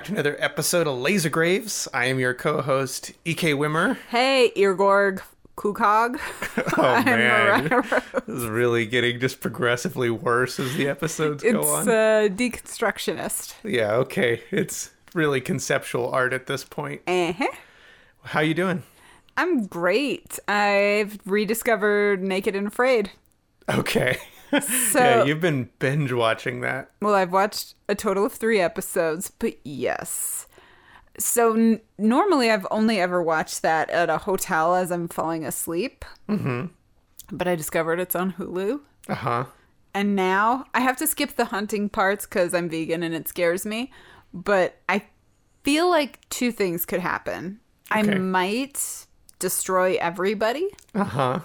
Back to another episode of Laser Graves. I am your co-host E.K. Wimmer. Hey, Eargorg Kukog. Oh man, this is really getting just progressively worse as the episodes It's go on. It's uh, deconstructionist. yeah, okay, it's really conceptual art at this point. Uh-huh. How you doing? I'm great. I've rediscovered Naked and Afraid. Okay. So, yeah, you've been binge watching that. well, I've watched a total of three episodes, but yes. So n- normally I've only ever watched that at a hotel as I'm falling asleep. Mm-hmm. But I discovered it's on Hulu. Uh huh. And now I have to skip the hunting parts because I'm vegan and it scares me. But I feel like two things could happen. Okay. I might destroy everybody Uh huh.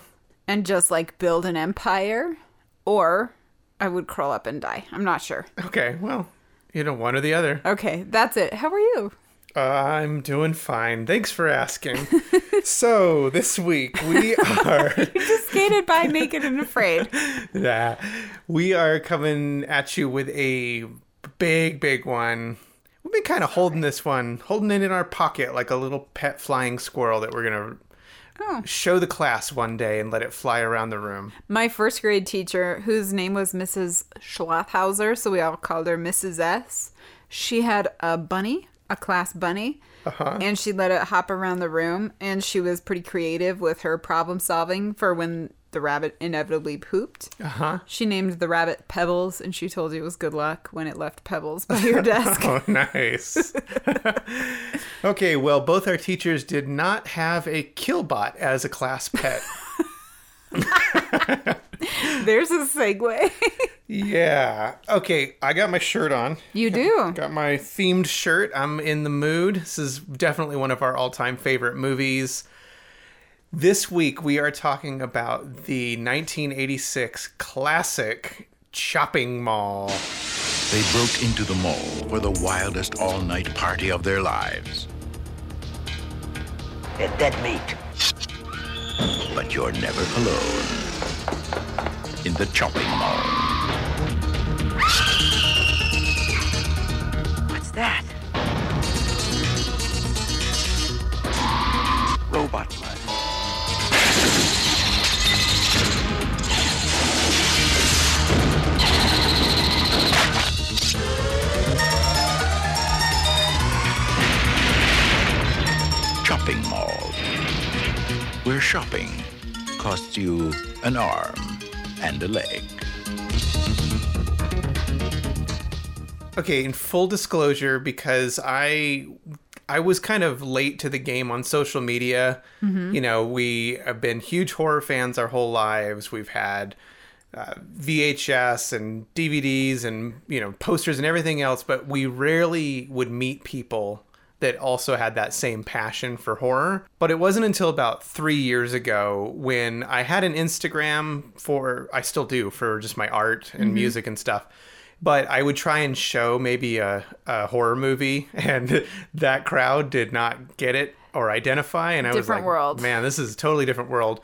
and just like build an empire, or I would curl up and die. I'm not sure. Okay. Well, you know, one or the other. Okay, that's it. How are you? Uh, I'm doing fine. Thanks for asking. so this week we are. Just skated by naked and afraid. Yeah. We are coming at you with a big, big one. We've been kind of holding this one, holding it in our pocket like a little pet flying squirrel that we're going to Oh. show the class one day and let it fly around the room. My first grade teacher, whose name was Mrs. Schlafhauser, so we all called her Mrs. S, she had a bunny, a class bunny, uh-huh. and she let it hop around the room. And she was pretty creative with her problem solving for when the rabbit inevitably pooped. Uh huh. She named the rabbit Pebbles, and she told you it was good luck when it left Pebbles by your desk. Oh, nice. okay, well, both our teachers did not have a killbot as a class pet. There's a segue. yeah. Okay, I got my shirt on. you do. Got my themed shirt. I'm in the mood. This is definitely one of our all time favorite movies. This week, we are talking about the 1986 classic Chopping Mall. They broke into the mall for the wildest all night party of their lives. Get that meat. But you're never alone. In the chopping mall. What's that? Robot blood. Chopping mall. Where shopping costs you an arm and a leg. Okay, in full disclosure, because I I was kind of late to the game on social media. You know, we have been huge horror fans our whole lives. We've had uh, VHS and DVDs and you know posters and everything else, but we rarely would meet people that also had that same passion for horror. But it wasn't until about three years ago when I had an Instagram for, I still do, for just my art and mm-hmm. music and stuff. But I would try and show maybe a, a horror movie, and that crowd did not get it or identify. And I was like, world. man, this is a totally different world.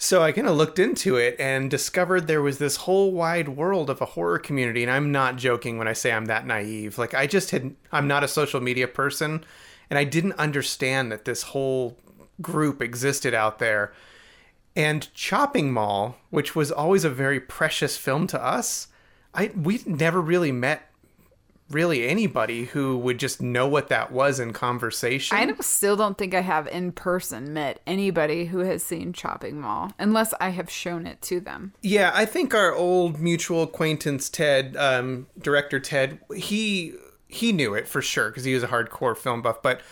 So I kind of looked into it and discovered there was this whole wide world of a horror community. And I'm not joking when I say I'm that naive. Like, I just had, I'm not a social media person, and I didn't understand that this whole group existed out there. And Chopping Mall, which was always a very precious film to us, I we never really met really anybody who would just know what that was in conversation. I still don't think I have in person met anybody who has seen Chopping Mall, unless I have shown it to them. Yeah, I think our old mutual acquaintance Ted, um, director Ted, he he knew it for sure because he was a hardcore film buff. But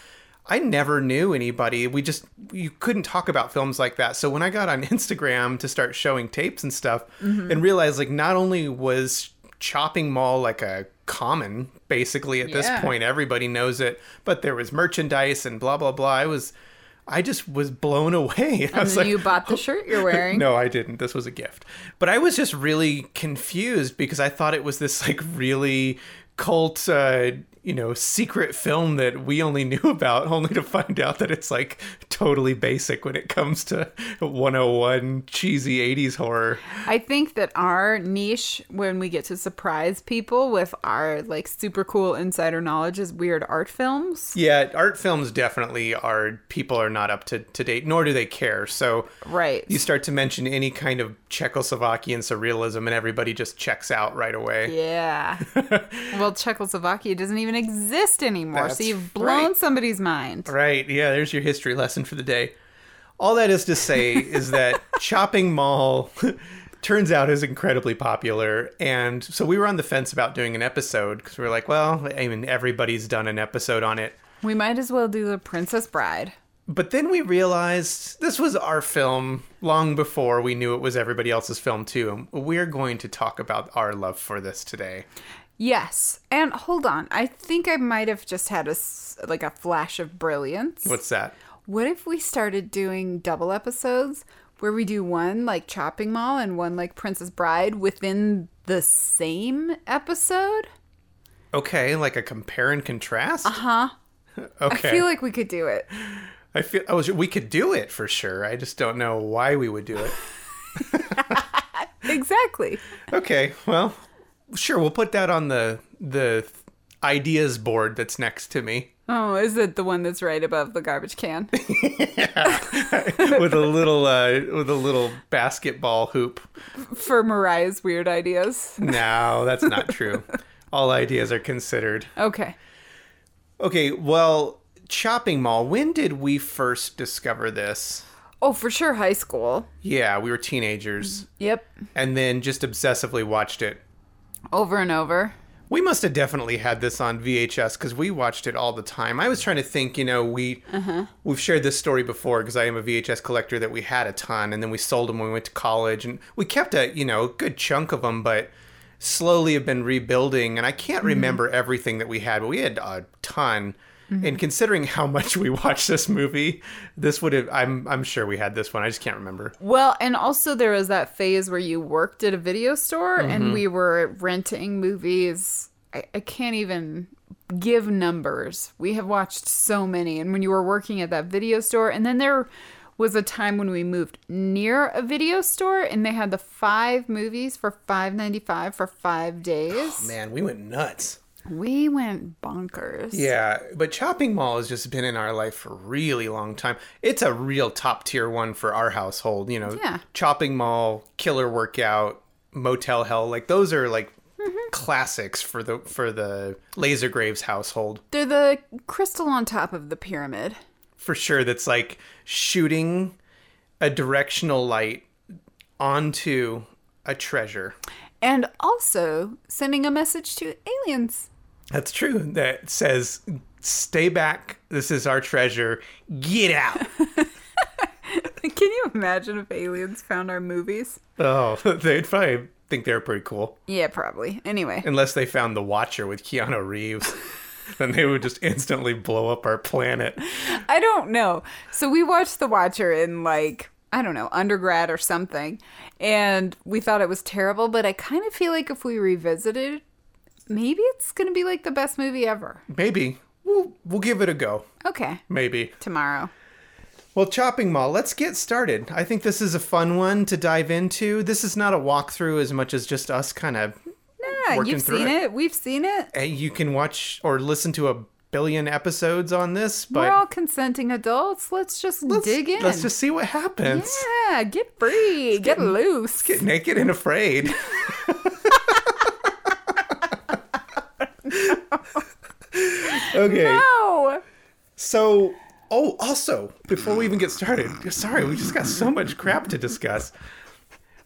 I never knew anybody. We just you couldn't talk about films like that. So when I got on Instagram to start showing tapes and stuff, and realized like not only was Chopping Mall like a common basically at this point, everybody knows it, but there was merchandise and blah blah blah. I was. I just was blown away. I And was like, you bought the shirt you're wearing. no, I didn't. This was a gift. But I was just really confused because I thought it was this like really cult, uh, you know, secret film that we only knew about, only to find out that it's like totally basic when it comes to 101 cheesy 80s horror. I think that our niche, when we get to surprise people with our like super cool insider knowledge, is weird art films. Yeah, art films definitely are, people are not up to, to date, nor do they care. So Right. you start to mention any kind of Czechoslovakian surrealism and everybody just checks out right away. Yeah. well, Czechoslovakia doesn't even exist anymore, That's so you've blown right. somebody's mind. Right. Yeah, there's your history lesson for the day. All that is to say is that Chopping Mall turns out is incredibly popular. And so we were on the fence about doing an episode because we were like, well, I mean, everybody's done an episode on it. We might as well do the Princess Bride. But then we realized this was our film long before we knew it was everybody else's film, too. And we're going to talk about our love for this today. Yes. And hold on. I think I might have just had a like a flash of brilliance. What's that? What if we started doing double episodes where we do one like Chopping Mall and one like Princess Bride within the same episode? Okay, like a compare and contrast? Uh huh? Okay. I feel like we could do it. I feel I oh, we could do it for sure. I just don't know why we would do it. Exactly. Okay, well, sure. We'll put that on the the ideas board that's next to me Oh, is it the one that's right above the garbage can? with a little uh, with a little basketball hoop. For Mariah's weird ideas. No, that's not true. All ideas are considered. Okay. Okay, well, Chopping Mall. When did we first discover this? Oh, for sure, high school. Yeah, we were teenagers, Yep. and then just obsessively watched it. Over and over. We must have definitely had this on VHS because we watched it all the time. I was trying to think, you know, we uh-huh. we've shared this story before because I am a VHS collector that we had a ton, and then we sold them when we went to college, and we kept a you know good chunk of them, but slowly have been rebuilding. And I can't mm-hmm. remember everything that we had, but we had a ton. And mm-hmm. considering how much we watched this movie, this would have I'm I'm sure we had this one. I just can't remember. Well, and also there was that phase where you worked at a video store and mm-hmm. we were renting movies. I, I can't even give numbers. We have watched so many. And when you were working at that video store, and then there was a time when we moved near a video store and they had the five movies for five ninety five for five days. Man, we went nuts. We went bonkers. Yeah, but Chopping Mall has just been in our life for a really long time. It's a real top tier one for our household. You know, Yeah. Chopping Mall, Killer Workout, Motel Hell, like those are like Mm-hmm. classics for the for the Laser Graves household They're the crystal on top of the pyramid. for sure. That's like shooting a directional light onto a treasure. And also sending a message to aliens. That's true. That says, "Stay back. This is our treasure. Get out." Can you imagine if aliens found our movies? Oh, they'd probably think they're pretty cool. Yeah, probably. Anyway, Unless they found The Watcher with Keanu Reeves. then they would just instantly blow up our planet. I don't know. So we watched The Watcher in like, I don't know, undergrad or something. And we thought it was terrible, but I kind of feel like if we revisited, maybe it's going to be like the best movie ever. Maybe. We'll, we'll give it a go. Okay, Maybe. tomorrow. Well, Chopping Mall, let's get started. I think this is a fun one to dive into. This is not a walkthrough as much as just us kind of. Working you've seen it. it. We've seen it. Hey, you can watch or listen to a billion episodes on this, but We're all consenting adults. Let's just let's, dig in. let's just see what happens. yeah, get free, get loose. Get naked and afraid. okay. no. So, oh, also, before we even get started, sorry, we just got so much crap to discuss.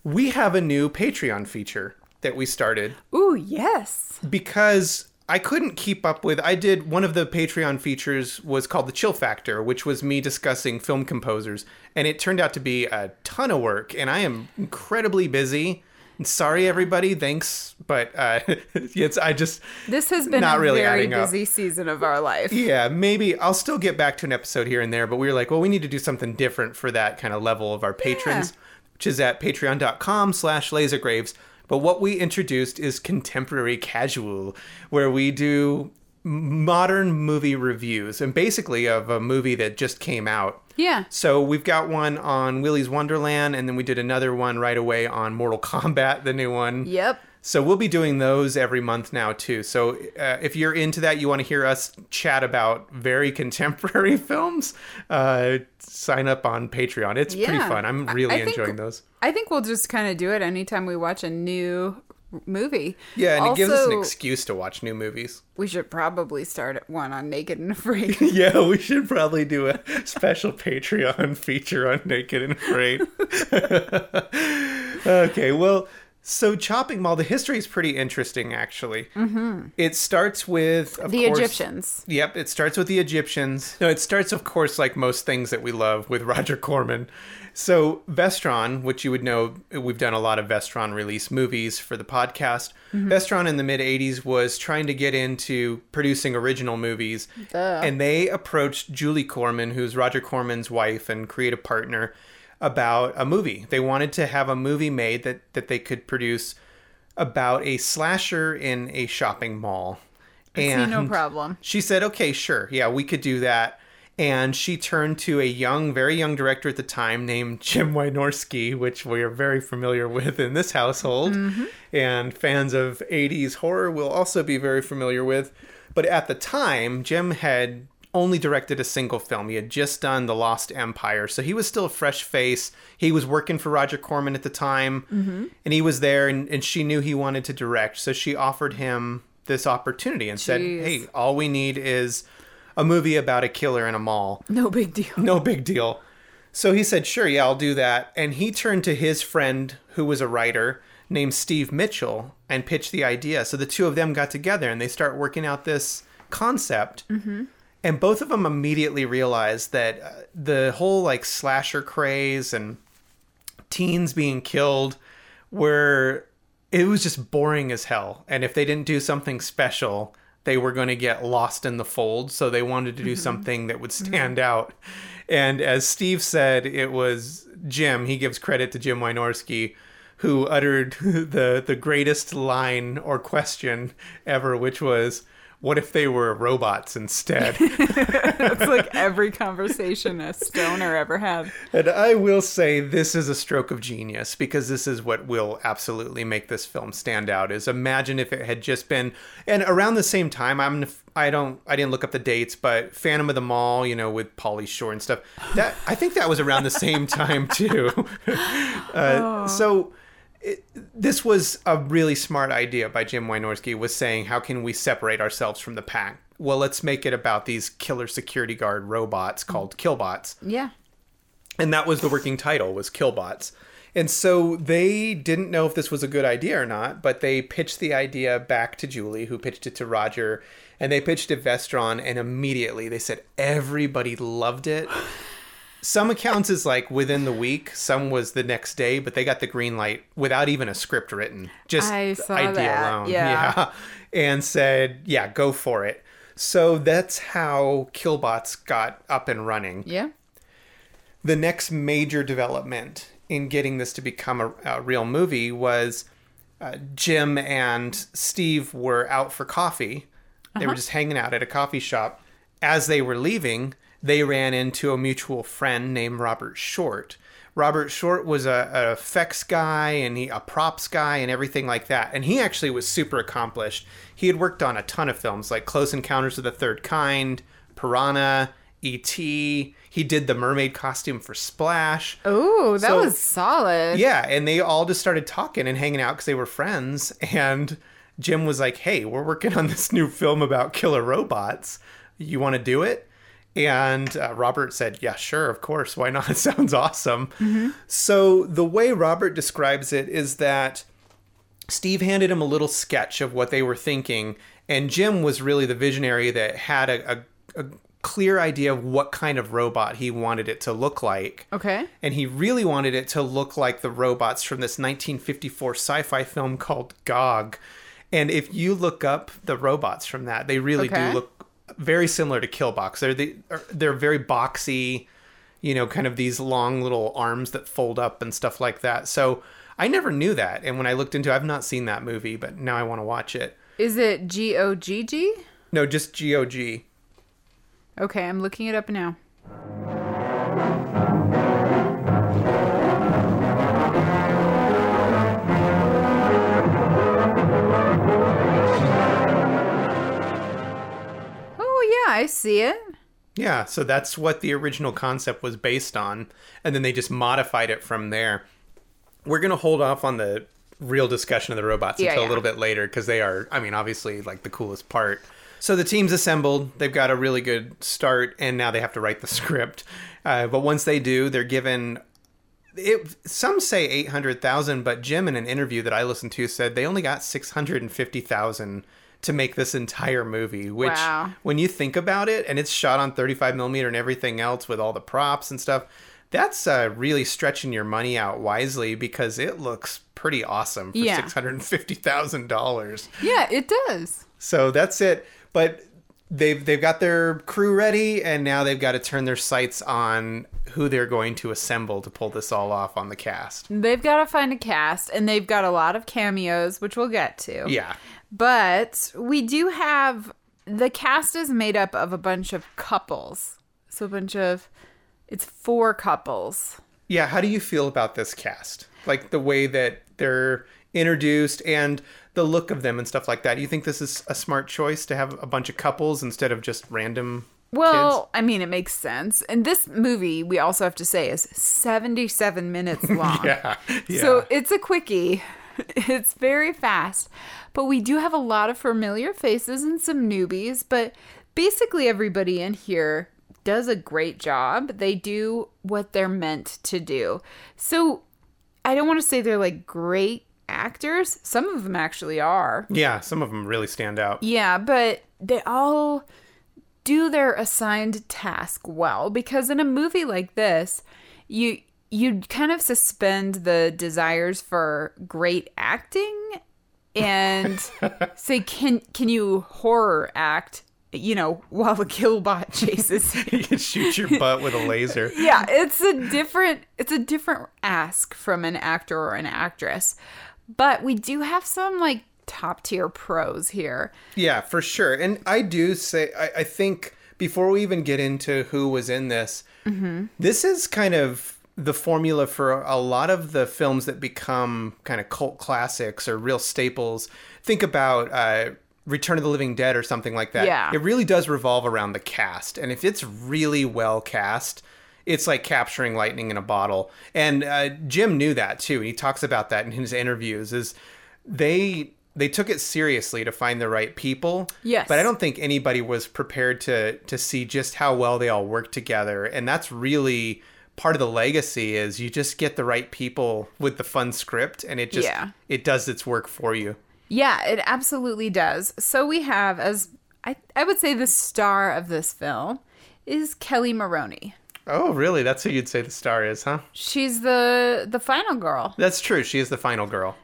We have a new Patreon feature that we started Ooh, yes. because I couldn't keep up with. I did one of the Patreon features was called the Chill Factor, which was me discussing film composers, and it turned out to be a ton of work. And I am incredibly busy. Sorry, everybody. Thanks, but uh, it's I just This has been Not a really very adding up. busy season of our life. Yeah, maybe I'll still get back to an episode here and there, but we were like, well, we need to do something different for that kind of level of our patrons, which is at patreon.com slash lasergraves. But what we introduced is contemporary casual, where we do modern movie reviews and basically of a movie that just came out. Yeah. So we've got one on Willy's Wonderland, and then we did another one right away on Mortal Kombat, the new one. Yep. So we'll be doing those every month now too. So uh, if you're into that, you want to hear us chat about very contemporary films, uh, sign up on Patreon. It's pretty fun. I'm really I think- enjoying those. I think we'll just kind of do it anytime we watch a new movie. Yeah, and it gives us an excuse to watch new movies. We should probably start at one on Naked and Afraid. Yeah, we should probably do a special Patreon feature on Naked and Afraid. okay, well, so Chopping Mall, the history is pretty interesting, actually. Mm-hmm. It starts with the course- Egyptians. Yep, it starts with the Egyptians. No, it starts, of course, like most things that we love, with Roger Corman. So Vestron, which you would know, we've done a lot of Vestron release movies for the podcast. Mm-hmm. Vestron in the mid '80s was trying to get into producing original movies, Duh. and they approached Julie Corman, who's Roger Corman's wife and creative partner, about a movie. They wanted to have a movie made that that they could produce about a slasher in a shopping mall. See no problem. She said, okay, sure. Yeah, we could do that. And she turned to a young, very young director at the time named Jim Wynorski, which we are very familiar with in this household. Mm-hmm. And fans of 80s horror will also be very familiar with. But at the time, Jim had only directed a single film. He had just done The Lost Empire. So he was still a fresh face. He was working for Roger Corman at the time. Mm-hmm. And he was there, and, and she knew he wanted to direct. So she offered him this opportunity and said, hey, all we need is a movie about a killer in a mall. No big deal. No big deal. So he said, sure, yeah, I'll do that. And he turned to his friend, who was a writer named Steve Mitchell, and pitched the idea. So the two of them got together and they start working out this concept. And both of them immediately realized that uh, the whole like slasher craze and teens being killed were it was just boring as hell and if they didn't do something special they were going to get lost in the fold so they wanted to do mm-hmm. something that would mm-hmm. stand out. And as steve said it was jim he gives credit to jim wynorski who uttered the the greatest line or question ever which was what if they were robots instead It's like every conversation a stoner ever had. And I will say this is a stroke of genius because this is what will absolutely make this film stand out. Is imagine if it had just been and around the same time. I'm I don't I didn't look up the dates, but Phantom of the Mall, you know, with Pauly Shore and stuff. That I think that was around the same time too. uh, So. It, this was a really smart idea by Jim Wynorski was saying how can we separate ourselves from the pack? Well, let's make it about these killer security guard robots mm. called killbots Yeah. and that was the working title was killbots and so they didn't know if this was a good idea or not but they pitched the idea back to julie who pitched it to roger and they pitched it to vestron and immediately they said everybody loved it some accounts is like within the week some was the next day but they got the green light without even a script written just I saw idea that, alone yeah. and said yeah go for it so that's how killbots got up and running Yeah. the next major development in getting this to become a, a real movie was uh, Jim and Steve were out for coffee. They were just hanging out at a coffee shop. As they were leaving, they ran into a mutual friend named Robert Short. Robert Short was a, a effects guy and he a props guy and everything like that. And he actually was super accomplished. He had worked on a ton of films like Close Encounters of the Third Kind, Piranha, E.T. He did the mermaid costume for Splash. Oh, that So- was solid. Yeah, and they all just started talking and hanging out because they were friends. And Jim was like, "Hey, we're working on this new film about killer robots. You want to do it?" And uh, Robert said, "Yeah, sure, of course. Why not? It sounds awesome." So the way Robert describes it is that Steve handed him a little sketch of what they were thinking, and Jim was really the visionary that had a, a, a clear idea of what kind of robot he wanted it to look like Okay. and he really wanted it to look like the robots from this 1954 sci-fi film called Gog. And if you look up the robots from that, they really Okay. do look very similar to Killbots. They're the, er, they're very boxy, you know, kind of these long little arms that fold up and stuff like that. So I never knew that, and when I looked into, it, I've not seen that movie, but now I want to watch it. Is it G O G G? No, just GOG. Okay, I'm looking it up now. I see it. Yeah, so that's what the original concept was based on, and then they just modified it from there. We're gonna hold off on the real discussion of the robots Yeah, until yeah. a little bit later because they are, I mean, obviously like the coolest part. So the team's assembled. They've got a really good start, and now they have to write the script. Uh, but once they do, they're given. It, some say eight hundred thousand, but Jim in an interview that I listened to said they only got six hundred and fifty thousand to make this entire movie. Which, Wow. when you think about it, and it's shot on thirty-five millimeter and everything else with all the props and stuff, that's uh, really stretching your money out wisely because it looks pretty awesome for Yeah. six hundred and fifty thousand dollars. Yeah, it does. So that's it. But they've they've got their crew ready, and now they've got to turn their sights on who they're going to assemble to pull this all off on the cast. They've got to find a cast, and they've got a lot of cameos, which we'll get to. Yeah. But we do have the cast is made up of a bunch of couples. So a bunch of it's four couples. Yeah, how do you feel about this cast? Like the way that they're introduced and the look of them and stuff like that. Do you think this is a smart choice to have a bunch of couples instead of just random Well, I mean, it makes sense. And this movie, we also have to say, is 77 minutes long. Yeah. yeah. So it's a quickie. It's very fast. But we do have a lot of familiar faces and some newbies. But basically, everybody in here does a great job. They do what they're meant to do. So I don't want to say they're like great actors. Some of them actually are. yeah, some of them really stand out. Yeah, but they all do their assigned task well because in a movie like this, you you kind of suspend the desires for great acting and say can can you horror act, you know, while a killbot chases you. can shoot your butt with a laser. Yeah, it's a different it's a different ask from an actor or an actress. But we do have some like top tier pros here. Yeah, for sure. And I do say, I, I think before we even get into who was in this, mm-hmm. this is kind of the formula for a lot of the films that become kind of cult classics or real staples. Think about uh, Return of the Living Dead or something like that. Yeah. It really does revolve around the cast. And if it's really well cast, it's like capturing lightning in a bottle. And uh, Jim knew that too. And he talks about that in his interviews. Is they they took it seriously to find the right people. Yes. But I don't think anybody was prepared to to see just how well they all work together. And that's really part of the legacy is you just get the right people with the fun script and it just Yeah. it does its work for you. Yeah, it absolutely does. So we have as I I would say the star of this film is Kelli Maroney. Oh, really? That's who you'd say the star is, huh? She's the the final girl. That's true. She is the final girl.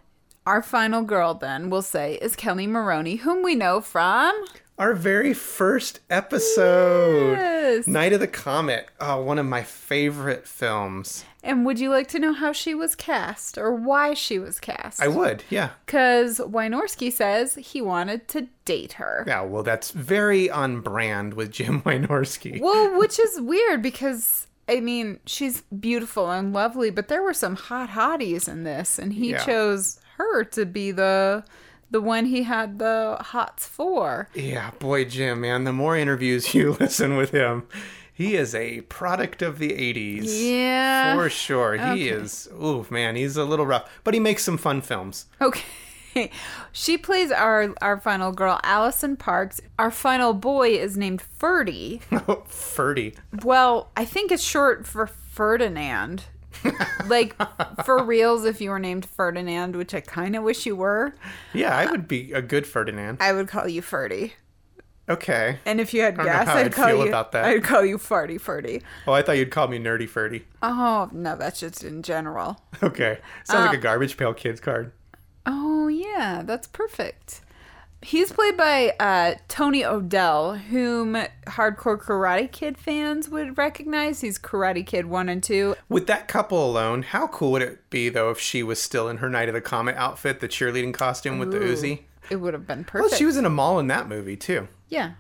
Our final girl then we'll say is Kelli Maroney, whom we know from Our very first episode. Yes. Night of the Comet. Oh, one of my favorite films. And would you like to know how she was cast or why she was cast? I would, yeah. Cuz Wynorski says he wanted to date her. Yeah, well, that's very on brand with Jim Wynorski. Well, which is weird because I mean, she's beautiful and lovely, but there were some hot hotties in this, and he Yeah. chose her to be the the one he had the hots for. Yeah, boy, Jim, man, the more interviews you listen with him, he is a product of the 80s. Yeah. For sure. He is, ooh, man, he's a little rough, but he makes some fun films. Okay. She plays our our final girl, Allison Parks. Our final boy is named Ferdy. Oh, Ferdy. Well, I think it's short for Ferdinand. like for reals, if you were named Ferdinand, which I kind of wish you were, Yeah, I would be a good Ferdinand. I would call you Ferdy. Okay. And if you had don't know guessed, how I'd I'd call you. about that. I'd call you Farty Ferdy. Oh, I thought you'd call me Nerdy Ferdy. Oh no, that's just in general. Okay. Sounds Uh, like a garbage pail kids card. Oh yeah, that's perfect. He's played by uh, Tony O'Dell, whom hardcore Karate Kid fans would recognize. He's Karate Kid one and two. With that couple alone, how cool would it be though if she was still in her Night of the Comet outfit, the cheerleading costume with the Uzi? It would have been perfect. Well, she was in a mall in that movie too. yeah,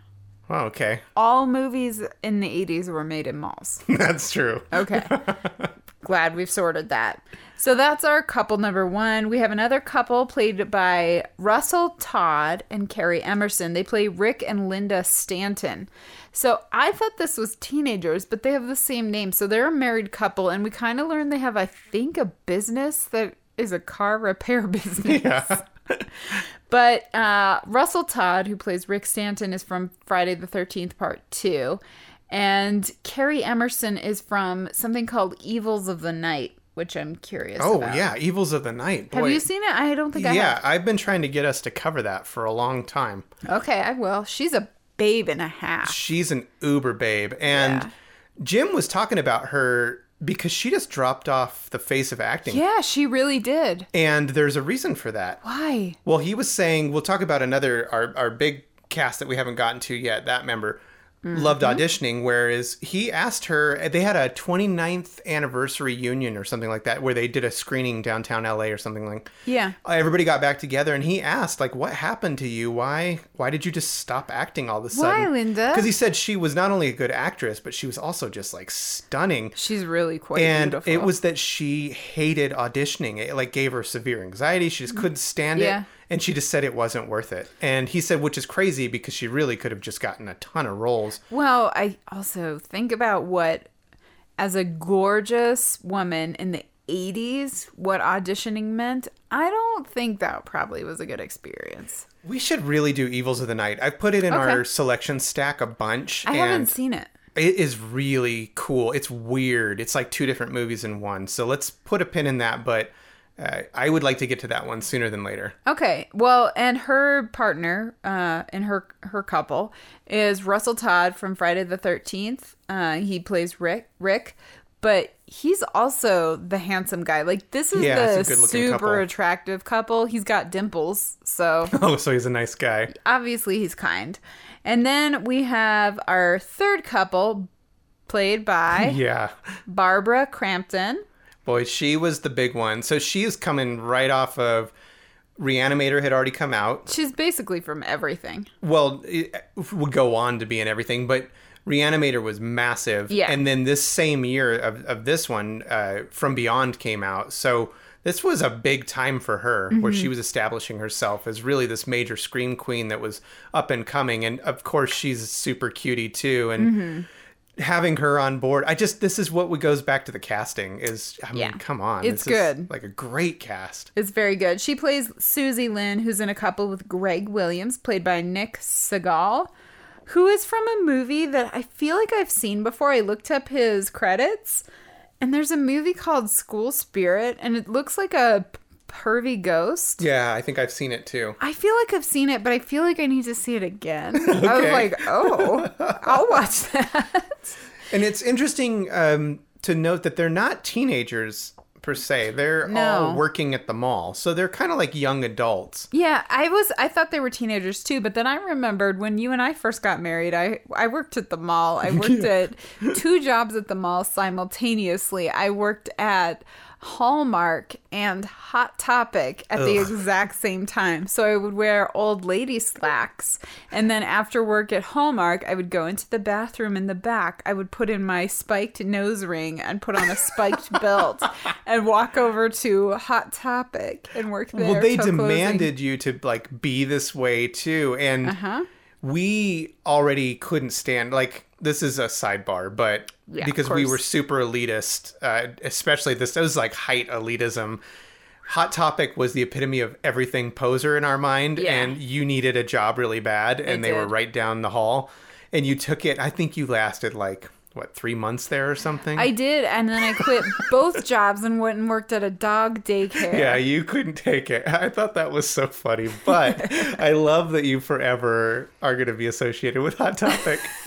Oh, okay. All movies in the 80s were made in malls. That's true. Okay. Glad we've sorted that. So that's our couple number one. We have another couple played by Russell Todd and Karrie Emerson. They play Rick and Linda Stanton. So I thought this was teenagers, but they have the same name. So they're a married couple, and we kind of learned they have, I think, a business that is a car repair business. Yeah. But uh, Russell Todd, who plays Rick Stanton, is from Friday the 13th, Part 2. And Karrie Emerson is from something called Evils of the Night, which I'm curious Oh, about. yeah. Evils of the Night. Boy. Have you seen it? I don't think I Yeah, have. I've been trying to get us to cover that for a long time. Okay, I will. She's a babe and a half. She's an uber babe. And Yeah. Jim was talking about her because she just dropped off the face of acting. Yeah, she really did. And there's a reason for that. Why? Well, he was saying, we'll talk about another, our, our big cast that we haven't gotten to yet, that member. Loved Mm-hmm. auditioning, whereas he asked her, they had a 29th anniversary union or something like that, where they did a screening downtown LA or something like Yeah. everybody got back together and he asked like what happened to you why why did you just stop acting all of a sudden Why, Linda? because he said she was not only a good actress but she was also just like stunning She's really quite and beautiful. it was that she hated auditioning it like gave her severe anxiety she just couldn't stand Yeah. it and she just said it wasn't worth it and he said which is crazy because she really could have just gotten a ton of roles Well, I also think about what, as a gorgeous woman in the 80s, what auditioning meant. I don't think that probably was a good experience. we should really do evils of the night i've put it in Okay. our selection stack a bunch I haven't seen it. It is really cool. It's weird. It's like two different movies in one. So let's put a pin in that. But uh, I would like to get to that one sooner than later. Okay. Well, and her partner uh, in her her couple is Russell Todd from Friday the Thirteenth. Uh, he plays Rick. Rick, but he's also the handsome guy. Like this is Yeah, the it's a good-looking super couple. attractive couple. He's got dimples, so Oh, so he's a nice guy. obviously he's kind. And then we have our third couple, played by Yeah. Barbara Crampton. Boy, she was the big one. So she is coming right off of Reanimator had already come out. She's basically from everything. Well, it would go on to be in everything, but Reanimator was massive. Yeah. And then this same year of, of this one, uh, From Beyond came out. So this was a big time for her where Mm-hmm. she was establishing herself as really this major scream queen that was up and coming. And of course, she's super cutie too. And Mm-hmm. Having her on board, I just, this is what goes back to the casting is, I mean, Yeah. come on. It's This is good. Like a great cast. It's very good. She plays Susie Lynn, who's in a couple with Greg Williams, played by Nick Segal, who is from a movie that I feel like I've seen before. I looked up his credits, and there's a movie called School Spirit, and it looks like a pervy ghost. Yeah, I think I've seen it too. I feel like I've seen it, but I feel like I need to see it again. I was like, oh, I'll watch that. And it's interesting um, to note that they're not teenagers per se. They're No. all working at the mall, so they're kind of like young adults. Yeah, I was I thought they were teenagers too, but then I remembered when you and I first got married, I I worked at the mall. I worked at two jobs at the mall simultaneously. I worked at Hallmark and Hot Topic at the exact same time. So I would wear old lady slacks and then after work at Hallmark, I would go into the bathroom in the back. I would put in my spiked nose ring and put on a spiked belt and walk over to Hot Topic and work there. well, they till closing. demanded you to like be this way too, and Uh-huh. we already couldn't stand like this is a sidebar, but Yeah, because we were super elitist, uh, especially this, was like height elitism. Hot Topic was the epitome of everything poser in our mind, Yeah. and you needed a job really bad, and they were right down the hall, and you took it. I think you lasted like what three months there or something. I did, and then I quit both jobs and went and worked at a dog daycare. yeah, you couldn't take it. I thought that was so funny, but I love that you forever are going to be associated with Hot Topic.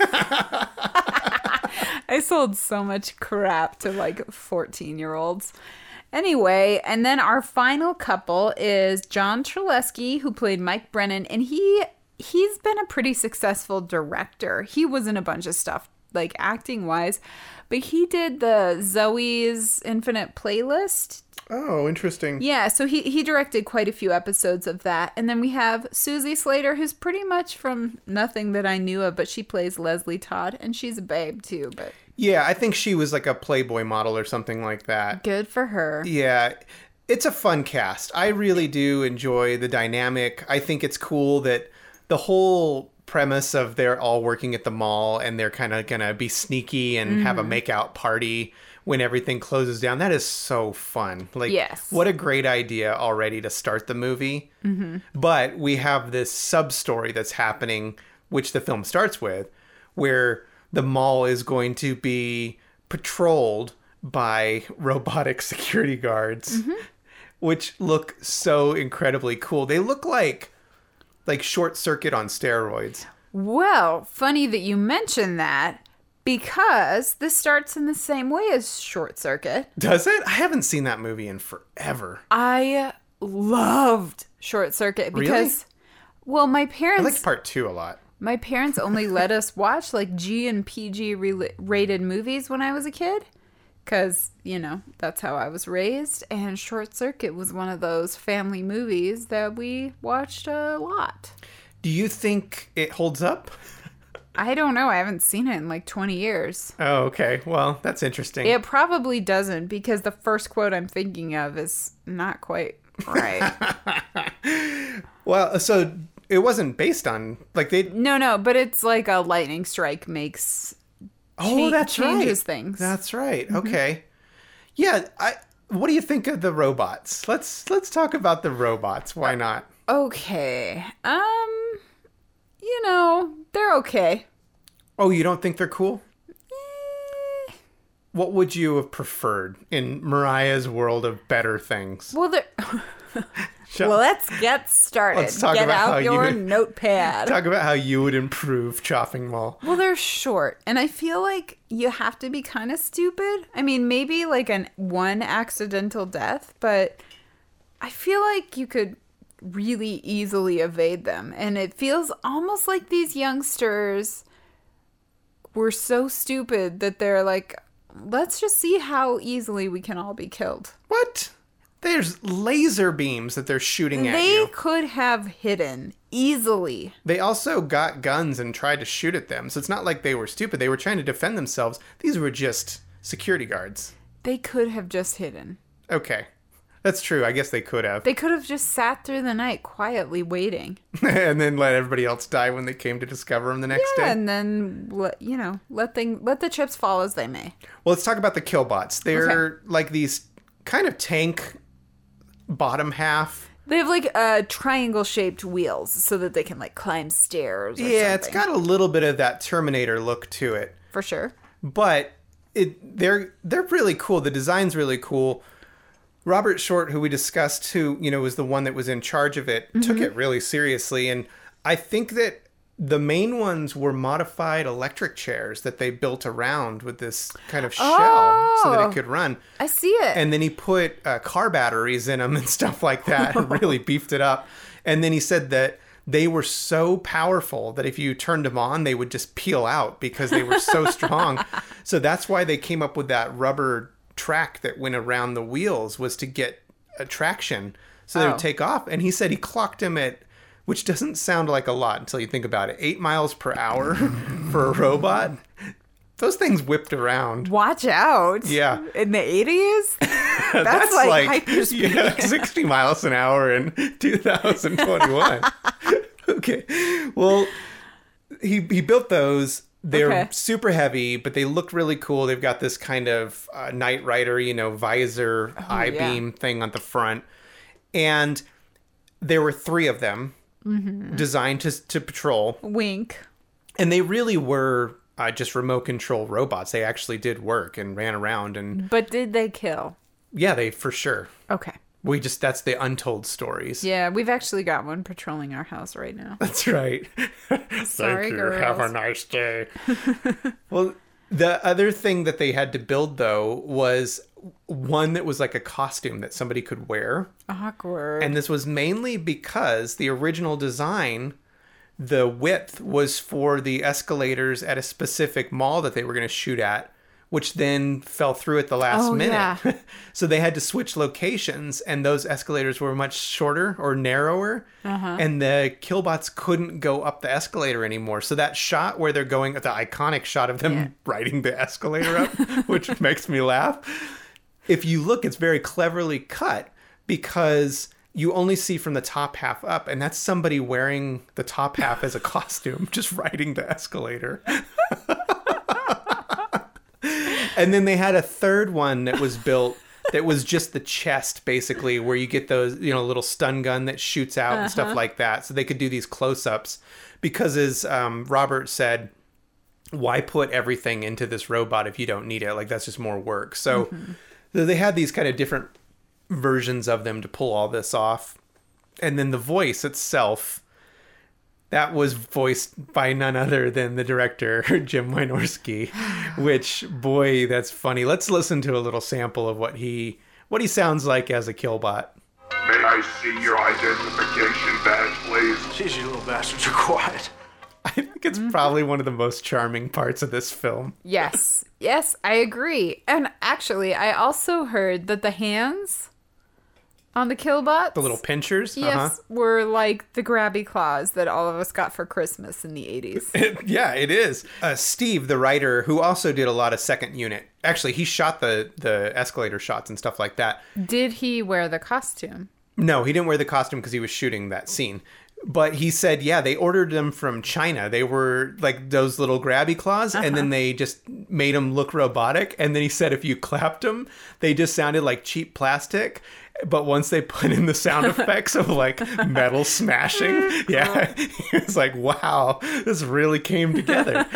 I sold so much crap to like 14 year olds. Anyway, and then our final couple is John Terlesky, who played Mike Brennan, and he he's been a pretty successful director. He was in a bunch of stuff, like acting wise, but he did the Zoe's Infinite Playlist. Oh, interesting. Yeah, so he he directed quite a few episodes of that, and then we have Suzee Slater, who's pretty much from nothing that I knew of, but she plays Leslie Todd, and she's a babe too. But Yeah, I think she was like a Playboy model or something like that. good for her. Yeah, it's a fun cast. I really do enjoy the dynamic. I think it's cool that the whole premise of they're all working at the mall and they're kind of going to be sneaky and have a mm-hmm. makeout party when everything closes down. That is so fun. Like, Yes. what a great idea already to start the movie. Mm-hmm. But we have this sub story that's happening, which the film starts with, where the mall is going to be patrolled by robotic security guards, mm-hmm. which look so incredibly cool. They look like like short circuit on steroids. Well, funny that you mention that because this starts in the same way as Short Circuit. Does it? I haven't seen that movie in forever. I loved Short Circuit Really? because, well, my parents. I liked part two a lot. my parents only let us watch like G and PG rated movies when I was a kid. Because, you know, that's how I was raised. And Short Circuit was one of those family movies that we watched a lot. Do you think it holds up? I don't know. I haven't seen it in like 20 years. Oh, okay. Well, that's interesting. It probably doesn't because the first quote I'm thinking of is not quite right. Well, so it wasn't based on like they. no, no, but it's like a lightning strike makes Oh, cha- that's changes right. things. That's right. Mm-hmm. Okay. Yeah. I. What do you think of the robots? Let's let's talk about the robots. Why uh, not? Okay. Um you know, they're okay. Oh, you don't think they're cool? Eh. What would you have preferred in Mariah's world of better things? Well, they're Well, let's get started. Let's talk get about out you- your notepad. Talk about how you would improve Chopping Mall. Well, they're short, and I feel like you have to be kind of stupid. I mean, maybe like an one accidental death, but I feel like you could really easily evade them. And it feels almost like these youngsters were so stupid that they're like, let's just see how easily we can all be killed. What? There's laser beams that they're shooting at They you. could have hidden easily. They also got guns and tried to shoot at them. So it's not like they were stupid. They were trying to defend themselves. These were just security guards. They could have just hidden. Okay. That's true. I guess they could have. They could have just sat through the night quietly waiting. and then let everybody else die when they came to discover them the next Yeah, day. and then let, you know, let thing let the chips fall as they may. Well, let's talk about the killbots. They're like these kind of tank bottom half. They have like uh, triangle shaped wheels so that they can like climb stairs. Or Yeah, it's got a little bit of that Terminator look to it. for sure. but it they're they're really cool. The design's really cool. Robert Short, who we discussed, who you know was the one that was in charge of it, took Mm-hmm. it really seriously, and I think that the main ones were modified electric chairs that they built around with this kind of shell so that Oh. it could run. I see it. And then he put uh, car batteries in them and stuff like that, and really beefed it up. And then he said that they were so powerful that if you turned them on, they would just peel out because they were so strong. So that's why they came up with that rubber track that went around the wheels was to get a traction so they Oh. would take off. And he said he clocked him at, which doesn't sound like a lot until you think about it, eight miles per hour for a robot. Those things whipped around. Watch out. Yeah. In the 80s? That's, like, hyperspeed. Yeah, 60 miles an hour in 2021. okay. Well, he he built those. They're Okay. super heavy, but they look really cool. They've got this kind of uh, Knight Rider, you know, visor, eye Oh, yeah. beam thing on the front. And there were three of them Mm-hmm. designed to, to patrol. Wink. And they really were uh, just remote control robots. They actually did work and ran around. And But did they kill? yeah, they for sure. Okay. We just that's the untold stories. Yeah, we've actually got one patrolling our house right now. That's right. Sorry, Thank you. Have a nice day. well, the other thing that they had to build though was one that was like a costume that somebody could wear. Awkward. And this was mainly because the original design the width was for the escalators at a specific mall that they were going to shoot at which then fell through at the last Oh, minute. yeah. so they had to switch locations, and those escalators were much shorter or narrower, Uh-huh. and the killbots couldn't go up the escalator anymore. So that shot where they're going, the iconic shot of them Yeah. riding the escalator up, which makes me laugh. If you look, it's very cleverly cut because you only see from the top half up, and that's somebody wearing the top half as a costume, just riding the escalator. and then they had a third one that was built that was just the chest basically where you get those you know little stun gun that shoots out and stuff like that. So they could do these close-ups because as um, robert said why put everything into this robot if you don't need it? Like that's just more work. So so they had these kind of different versions of them to pull all this off and then the voice itself that was voiced by none other than the director Jim Wynorski, which boy, that's funny. Let's listen to a little sample of what he what he sounds like as a killbot. May I see your identification badge, please? Jeez, you little bastards are quiet. Think it's probably one of the most charming parts of this film. Yes. Yes, I agree. And actually, I also heard that the hands on the killbots, The little pinchers, yes, uh-huh. were like the grabby claws that all of us got for Christmas in the 80s. yeah, it is. Uh, Steve, the writer, who also did a lot of second unit. Actually, he shot the the escalator shots and stuff like that. Did he wear the costume? No, he didn't wear the costume because he was shooting that scene. But he said, yeah, they ordered them from China. They were like those little grabby claws, and then uh-huh. they just made them look robotic. And then he said, if you clapped them, they just sounded like cheap plastic. But once they put in the sound effects of like metal smashing, yeah, he was like, wow, this really came together.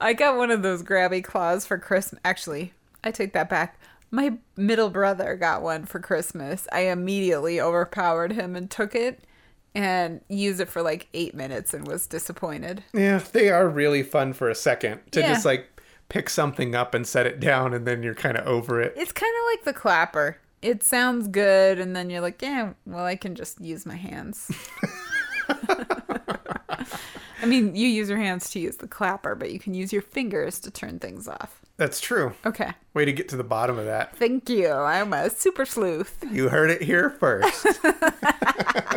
I got one of those grabby claws for Christmas. Actually, I take that back. My middle brother got one for Christmas. I immediately overpowered him and took it and used it for like eight minutes and was disappointed. yeah, they are really fun for a second to Yeah. just like pick something up and set it down, and then you're kind of over it. It's kind of like the clapper. It sounds good, and then you're like, yeah, well, I can just use my hands. I mean, you use your hands to use the clapper, but you can use your fingers to turn things off. That's true. Okay. Way to get to the bottom of that. Thank you. I'm a super sleuth. You heard it here first.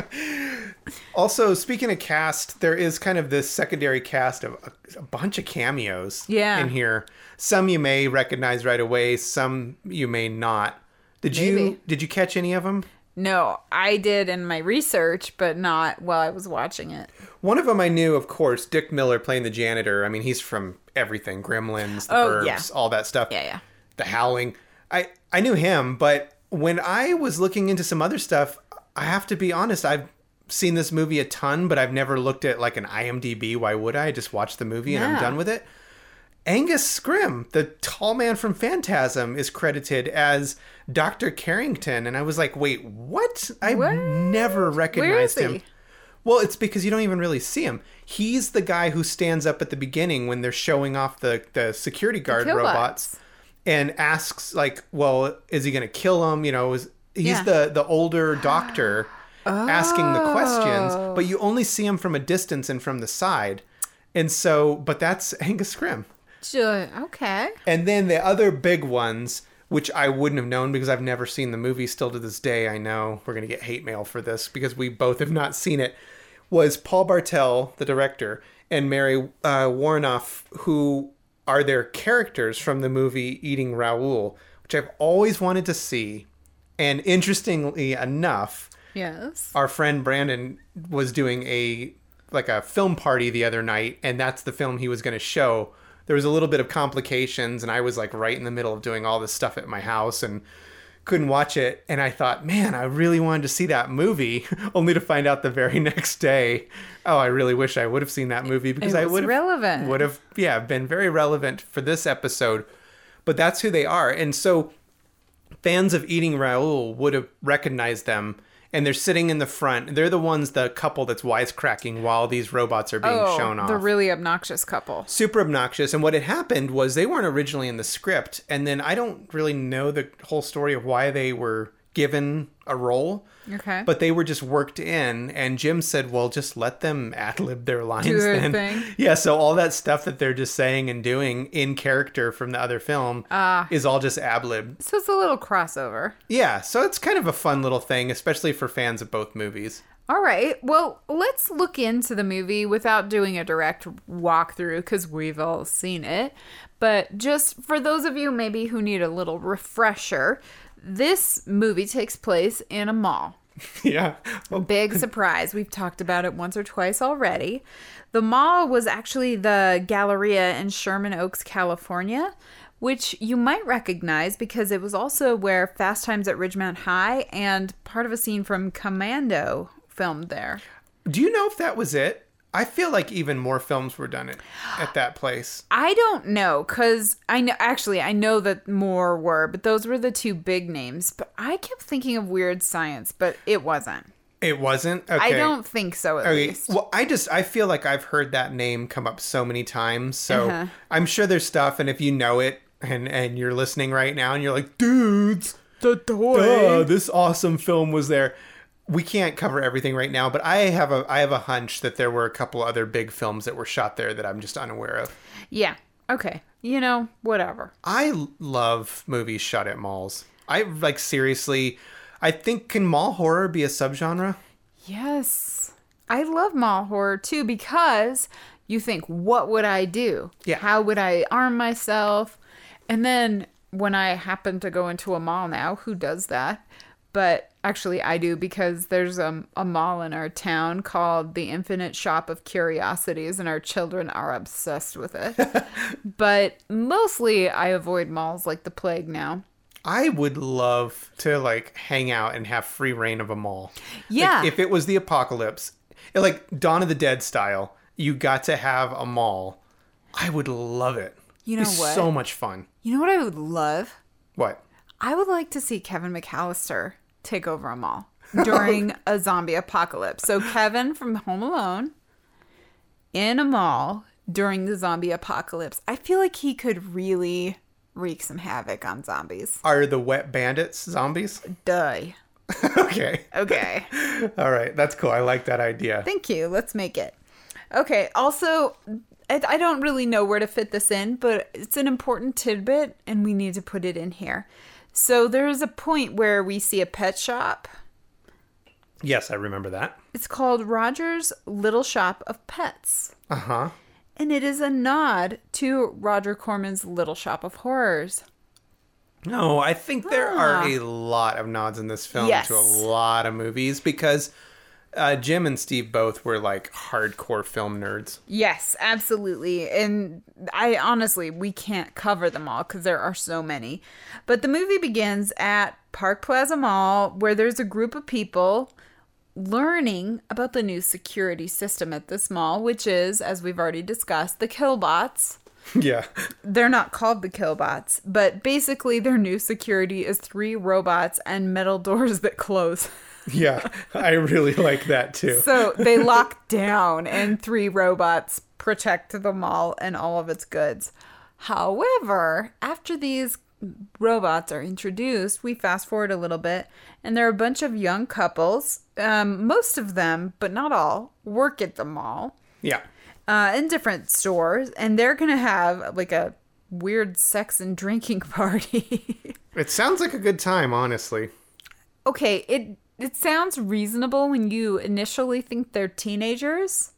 also, speaking of cast, there is kind of this secondary cast of a, a bunch of cameos Yeah. in here. Some you may recognize right away, some you may not. Did you did you catch any of them? No, I did in my research, but not while I was watching it. One of them I knew, of course, Dick Miller playing the janitor. I mean, he's from everything, Gremlins, The Oh, Burbs, yeah. all that stuff. Yeah, yeah. The Howling. I I knew him, but when I was looking into some other stuff, I have to be honest, I've seen this movie a ton, but I've never looked at like an IMDb. Why would I? I just watch the movie and I'm done with it. Angus Scrimm, the tall man from Phantasm, is credited as Dr. Carrington. And I was like, wait, what? I What? never recognized him. Well, it's because you don't even really see him. He's the guy who stands up at the beginning when they're showing off the, the security guard killbots. robots and asks, like, well, is he going to kill him? You know, is, he's Yeah. the, the older doctor asking the questions, Oh. but you only see him from a distance and from the side. And so, but that's Angus Scrimm. Ju- Okay. And then the other big ones, which I wouldn't have known because I've never seen the movie still to this day. I know we're going to get hate mail for this because we both have not seen it. Was Paul Bartel, the director, and Mary uh, Woronov, who are their characters from the movie Eating Raoul, which I've always wanted to see. And interestingly enough, Yes. our friend Brandon was doing a like a film party the other night and that's the film he was going to show there was a little bit of complications and i was like right in the middle of doing all this stuff at my house and couldn't watch it and i thought man i really wanted to see that movie only to find out the very next day oh i really wish i would have seen that movie because i would have relevant. would have yeah been very relevant for this episode but that's who they are and so fans of Eating Raoul would have recognized them. And they're sitting in the front. They're the ones, the couple that's wisecracking while these robots are being Oh, shown off. the really obnoxious couple. Super obnoxious. And what had happened was they weren't originally in the script. And then I don't really know the whole story of why they were given a role. Okay. But they were just worked in, and Jim said, "Well, just let them ad lib their lines." Do their then. thing. Yeah, so all that stuff that they're just saying and doing in character from the other film Ah. is all just ad lib. so it's a little crossover. Yeah, so it's kind of a fun little thing, especially for fans of both movies. All right. Well, let's look into the movie without doing a direct walkthrough because we've all seen it. But just for those of you maybe who need a little refresher, this movie takes place in a mall. yeah. Oh, Big surprise. We've talked about it once or twice already. The mall was actually the Galleria in Sherman Oaks, California, which you might recognize because it was also where Fast Times at Ridgemont High and part of a scene from Commando filmed there. Do you know if that was it? I feel like even more films were done at, at that place. I don't know because I know actually I know that more were, but those were the two big names. But I kept thinking of Weird Science, but it wasn't. It wasn't. Okay. I don't think so. At Okay. least. Well, I just I feel like I've heard that name come up so many times. So Uh-huh. I'm sure there's stuff, and if you know it and and you're listening right now, and you're like, dudes, the toy. duh, this awesome film was there. We can't cover everything right now, but I have a I have a hunch that there were a couple other big films that were shot there that I'm just unaware of. Yeah. Okay. You know, whatever. I love movies shot at malls. I like seriously. I think can mall horror be a subgenre? Yes. I love mall horror too because you think, what would I do? Yeah. How would I arm myself? And then when I happen to go into a mall now, who does that? But actually, I do because there's a, a mall in our town called the Infinite Shop of Curiosities, and our children are obsessed with it. but mostly, I avoid malls like the plague now. I would love to like hang out and have free reign of a mall. Like, Yeah. if it was the apocalypse, like Dawn of the Dead style, you got to have a mall. I would love it. You know It'd what? So much fun. You know what I would love? What? I would like to see Kevin McAllister take over a mall during a zombie apocalypse. So Kevin from Home Alone in a mall during the zombie apocalypse. I feel like he could really wreak some havoc on zombies. Are the wet bandits zombies? Duh. okay. Okay. All right. That's cool. I like that idea. Thank you. Let's make it. Okay. Also, I I don't really know where to fit this in, but it's an important tidbit and we need to put it in here. So there's a point where we see a pet shop Yes, I remember that. It's called Roger's Little Shop of Pets. Uh huh. And it is a nod to Roger Corman's Little Shop of Horrors. No, I think there Ah. are a lot of nods in this film Yes. to a lot of movies because uh, Jim and Steve both were like hardcore film nerds. Yes, absolutely. And I honestly, we can't cover them all because there are so many. But the movie begins at Park Plaza Mall where there's a group of people learning about the new security system at this mall, which is, as we've already discussed, the Killbots. yeah. they're not called the killbots, but basically their new security is three robots and metal doors that close. Yeah. I really like that too. So they lock down and three robots protect the mall and all of its goods. However, after these robots are introduced, we fast forward a little bit, and there are a bunch of young couples. Um, most of them, but not all, work at the mall Yeah. uh, in different stores, and they're gonna have like a weird sex and drinking party. It sounds like a good time, honestly. okay, it it sounds reasonable when you initially think they're teenagers,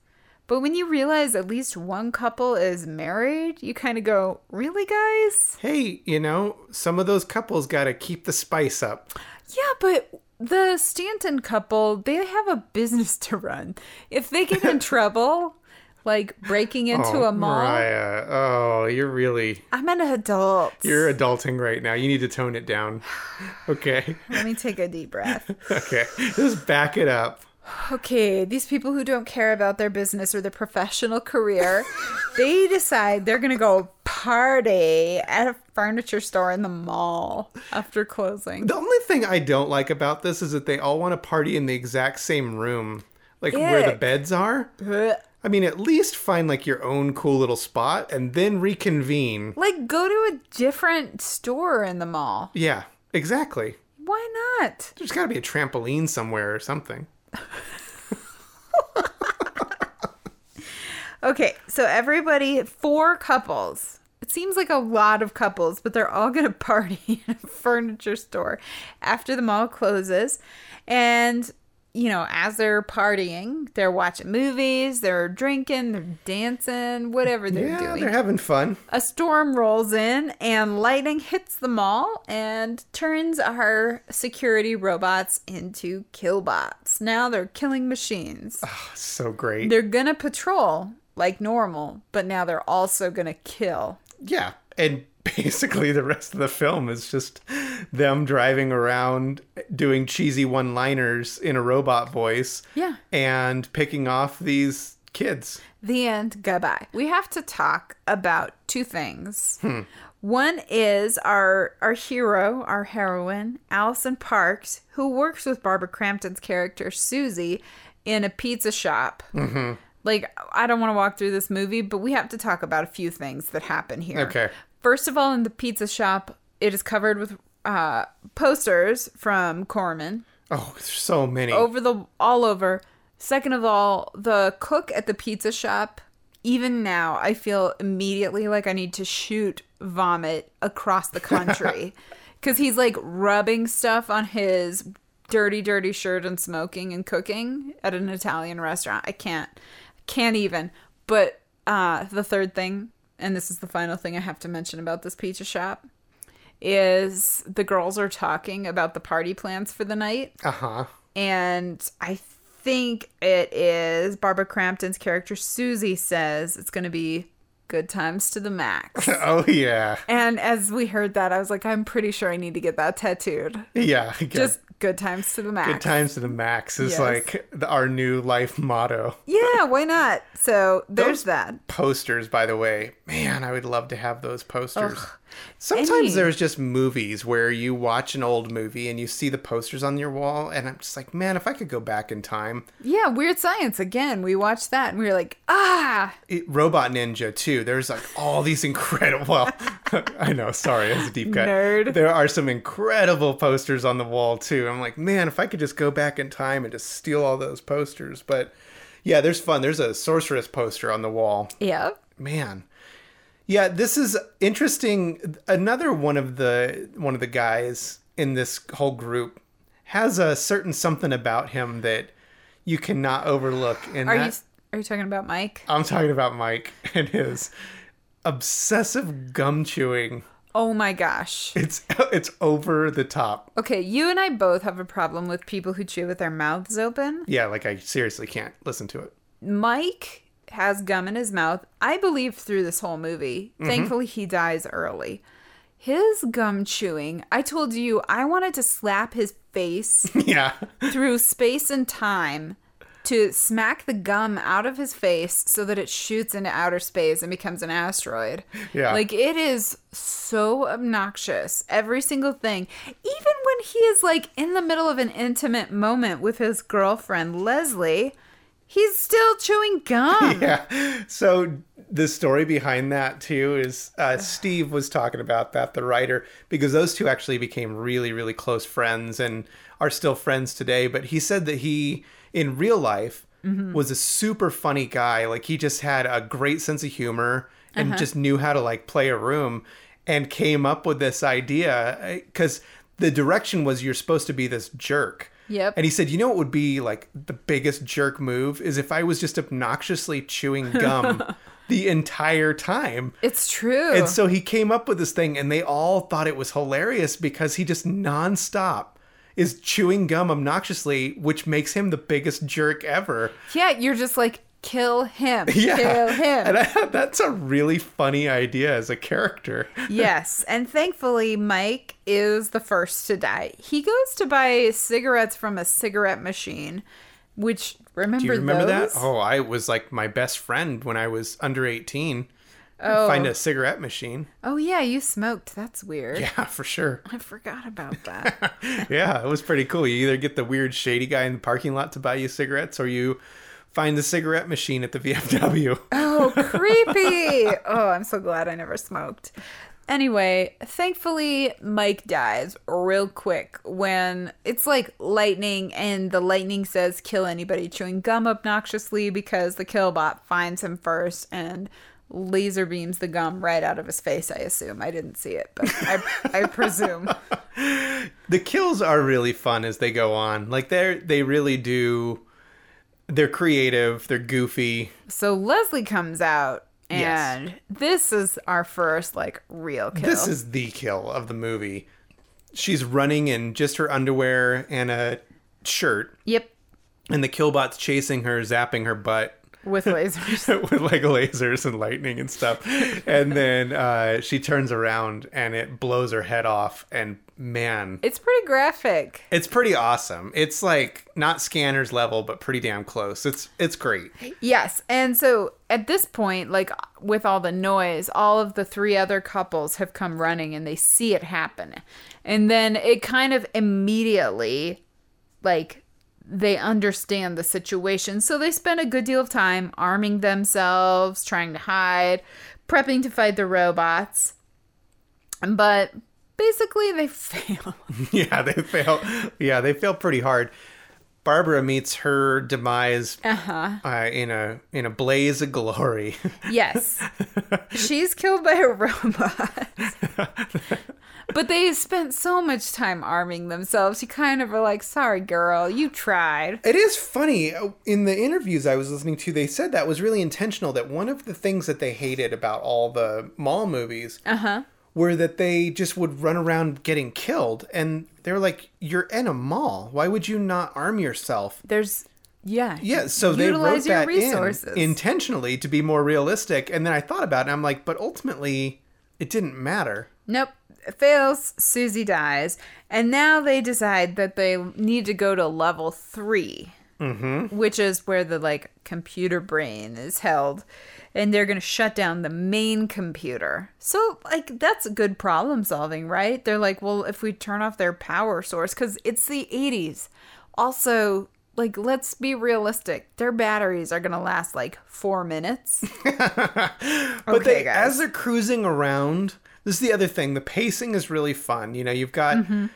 but when you realize at least one couple is married, you kind of go, "Really, guys?" Hey, you know, some of those couples got to keep the spice up. Yeah, but the Stanton couple, they have a business to run. If they get in trouble, like breaking oh, into oh, a mall, Mariah. Oh, you're really I'm an adult. you're adulting right now. You need to tone it down. Okay. Let me take a deep breath. Okay. Just back it up. Okay, these people who don't care about their business or their professional career, they decide they're going to go party at a furniture store in the mall after closing. The only thing I don't like about this is that they all want to party in the exact same room, like where the beds are. I mean, at least find like your own cool little spot and then reconvene. Like, go to a different store in the mall. Yeah, exactly. Why not? There's got to be a trampoline somewhere or something. Okay, so everybody, four couples. It seems like a lot of couples, but they're all going to party in a furniture store after the mall closes. And, you know, as they're partying, they're watching movies, they're drinking, they're dancing, whatever they're Yeah, doing. they're having fun. a storm rolls in and lightning hits the mall and turns our security robots into killbots. Now they're killing machines. Oh, So great. They're gonna patrol like normal, but now they're also gonna kill. Yeah. And basically, the rest of the film is just them driving around doing cheesy one liners in a robot voice. Yeah. And picking off these kids. The end. Goodbye. We have to talk about two things. One is our our hero, our heroine, Allison Parks, who works with Barbara Crampton's character Susie in a pizza shop. Mm-hmm. Like, I don't want to walk through this movie, but we have to talk about a few things that happen here. Okay. First of all, in the pizza shop, it is covered with uh, posters from Corman Oh, there's so many. over the all over. Second of all, the cook at the pizza shop, even now, I feel immediately like I need to shoot vomit across the country because he's like rubbing stuff on his dirty, dirty shirt and smoking and cooking at an Italian restaurant. I can't, can't even. But uh, the third thing, and this is the final thing I have to mention about this pizza shop, is the girls are talking about the party plans for the night Uh huh. and I think it is Barbara Crampton's character Susie says it's going to be good times to the max. Oh, yeah. and as we heard that, I was like, I'm pretty sure I need to get that tattooed. Yeah. Just good times to the max. Good times to the max is Yes. like the, our new life motto. Yeah, why not? So there's Those that. Posters, by the way, man, I would love to have those posters. Sometimes Any- there's just movies where you watch an old movie and you see the posters on your wall, and I'm just like, man, if I could go back in time. Yeah, Weird Science again. We watched that and we were like, ah, It, Robot Ninja too. There's like all these incredible. Well, I know. Sorry, that's a deep cut. Nerd. There are some incredible posters on the wall too. I'm like, man, if I could just go back in time and just steal all those posters. But yeah, there's fun. There's a sorceress poster on the wall. yeah. man yeah this is interesting another one of the one of the guys in this whole group has a certain something about him that you cannot overlook and Are you are you talking about Mike? i'm talking about mike and his obsessive gum chewing Oh my gosh. it's it's over the top Okay, you and I both have a problem with people who chew with their mouths open. yeah like i seriously can't listen to it Mike has gum in his mouth. I believe through this whole movie. Mm-hmm. Thankfully, he dies early. His gum chewing, I told you I wanted to slap his face yeah through space and time to smack the gum out of his face so that it shoots into outer space and becomes an asteroid. Yeah. Like it is so obnoxious. Every single thing. Even when he is like in the middle of an intimate moment with his girlfriend, Leslie, he's still chewing gum. yeah. So the story behind that too is uh, Steve was talking about that, the writer, because those two actually became really, really close friends and are still friends today. But he said that he, in real life, mm-hmm. was a super funny guy. Like he just had a great sense of humor and uh-huh. just knew how to like play a room, and came up with this idea eh, because the direction was you're supposed to be this jerk. Yep. And he said, you know what would be like the biggest jerk move is if I was just obnoxiously chewing gum the entire time. It's true. And so he came up with this thing and they all thought it was hilarious because he just nonstop is chewing gum obnoxiously, which makes him the biggest jerk ever. yeah, you're just like, kill him. Yeah. Kill him. And I, that's a really funny idea as a character. yes, and thankfully Mike is the first to die. He goes to buy cigarettes from a cigarette machine, which remember Do you remember those? that? Oh, I was like my best friend when I was under 18. Oh. Find a cigarette machine. Oh yeah, you smoked. That's weird. Yeah, for sure. I forgot about that. yeah, it was pretty cool. You either get the weird shady guy in the parking lot to buy you cigarettes or you find the cigarette machine at the VFW. oh, creepy. Oh, I'm so glad I never smoked. Anyway, thankfully, Mike dies real quick when it's like lightning, and the lightning says kill anybody chewing gum obnoxiously because the killbot finds him first and laser beams the gum right out of his face. I assume I didn't see it, but I, I presume. The kills are really fun as they go on. Like they're they really do. They're creative. They're goofy. So Leslie comes out, Yes. and this is our first like real kill. This is the kill of the movie. She's running in just her underwear and a shirt, yep and the killbot's chasing her, zapping her butt with lasers. with like lasers and lightning and stuff. And then uh, she turns around and it blows her head off. And man, it's pretty graphic. it's pretty awesome. It's like not scanners level, but pretty damn close. It's it's great. Yes. And so at this point, like with all the noise, all of the three other couples have come running and they see it happen. And then it kind of immediately, like, they understand the situation. So they spend a good deal of time arming themselves, trying to hide, prepping to fight the robots. But basically, they fail. yeah, they fail. Yeah, they fail pretty hard. Barbara meets her demise uh-huh. in a in a blaze of glory. Yes. She's killed by a robot. but they spent so much time arming themselves. You kind of are like, sorry, girl, you tried. It is funny. uh, In the interviews I was listening to, they said that was really intentional. That one of the things that they hated about all the mall movies were that they just would run around getting killed. And they're like, You're in a mall. Why would you not arm yourself? There's, yeah. Yeah, so they wrote that resources. in intentionally to be more realistic. And then I thought about it and I'm like, But ultimately, it didn't matter. Nope. It fails. Susie dies. And now they decide that they need to go to level 3 mm-hmm. which is where the like computer brain is held. And they're going to shut down the main computer. So, like, that's good problem solving, right? They're like, well, if we turn off their power source, because it's the 80s. Also, like, let's be realistic. Their batteries are going to last like four minutes. But Okay, they, guys. as they're cruising around, this is the other thing. The pacing is really fun. You know, you've got Mm-hmm.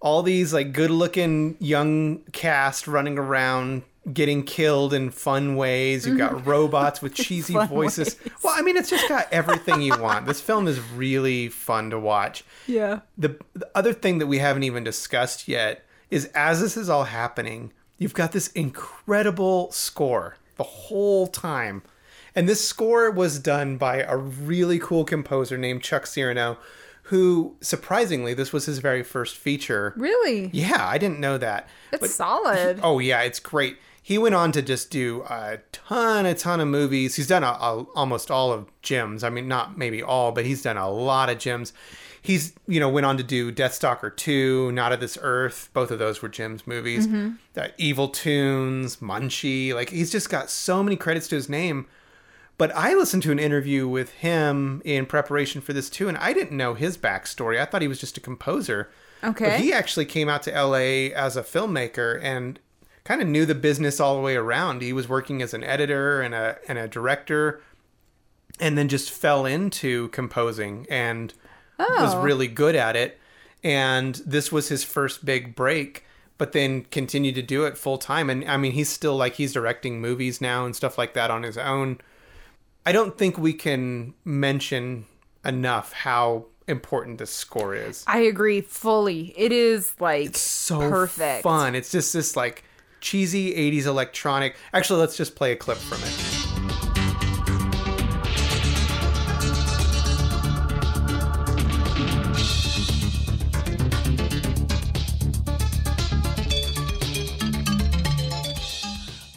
all these like good-looking young cast running around, getting killed in fun ways. You've got robots with cheesy Mm-hmm. Voices. ways. Well, I mean, it's just got everything you want. This film is really fun to watch. yeah. The, the other thing that we haven't even discussed yet is as this is all happening, you've got this incredible score the whole time. And this score was done by a really cool composer named Chuck Cirino, who surprisingly, this was his very first feature. Really? Yeah, I didn't know that. It's solid. Oh yeah, it's great. He went on to just do a ton, a ton of movies. He's done a, a, almost all of Jim's. I mean, not maybe all, but he's done a lot of Jim's. He's you know went on to do Deathstalker two, Not of This Earth. Both of those were Jim's movies. Uh, Evil Toons, Munchie. Like he's just got so many credits to his name. But I listened to an interview with him in preparation for this too, and I didn't know his backstory. I thought he was just a composer. Okay. But he actually came out to LA as a filmmaker and kind of knew the business all the way around. He was working as an editor and a and a director and then just fell into composing and was Oh. really good at it. And this was his first big break, but then continued to do it full time. And I mean, he's still like he's directing movies now and stuff like that on his own. I don't think we can mention enough how important the score is I agree fully. It is like so perfect. fun. It's just this like cheesy 80s electronic. Actually, let's just play a clip from it.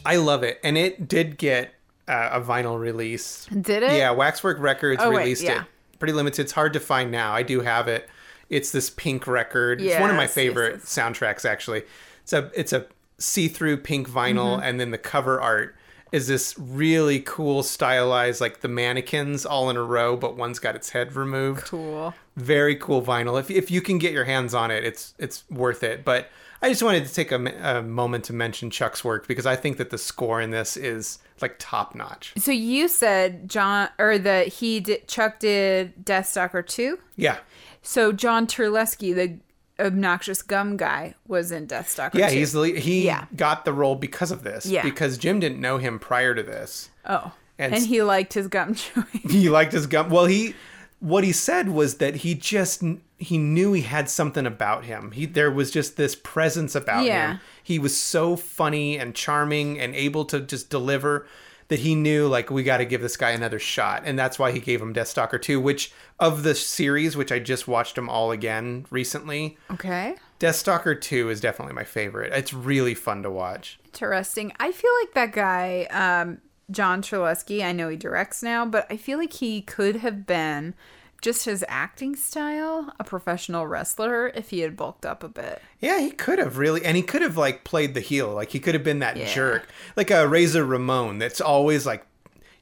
I love it. And it did get uh, a vinyl release. Did it? Yeah, Waxwork Records Oh, wait, released yeah. it. Pretty limited. It's hard to find now. I do have it. It's this pink record. it's one of my Yes, yes, favorite yes. soundtracks actually. It's a it's a see-through pink vinyl Mm-hmm. and then the cover art is this really cool stylized like the mannequins all in a row but one's got its head removed. Cool. Very cool vinyl. If if you can get your hands on it, it's it's worth it. But I just wanted to take a, a moment to mention Chuck's work because I think that the score in this is like top notch. So you said John or that he did Chuck did Deathstalker 2? Yeah. So John Terlesky, the obnoxious gum guy, was in Deathstalker Yeah, 2. he's the, he Yeah. got the role because of this. Yeah. Because Jim didn't know him prior to this. Oh. And And, he liked his gum chewing. He liked his gum. Well, he what he said was that he just he knew he had something about him. He there was just this presence about Yeah. him. He was so funny and charming and able to just deliver that he knew like we got to give this guy another shot, and that's why he gave him Deathstalker 2, which of the series, which I just watched them all again recently. Okay. Deathstalker 2 is definitely my favorite. It's really fun to watch. Interesting. I feel like that guy, um, John Terlesky, I know he directs now, but I feel like he could have been just his acting style, a professional wrestler, if he had bulked up a bit. Yeah, he could have really, and he could have like played the heel. Like he could have been that Yeah. jerk, like a Razor Ramon that's always like,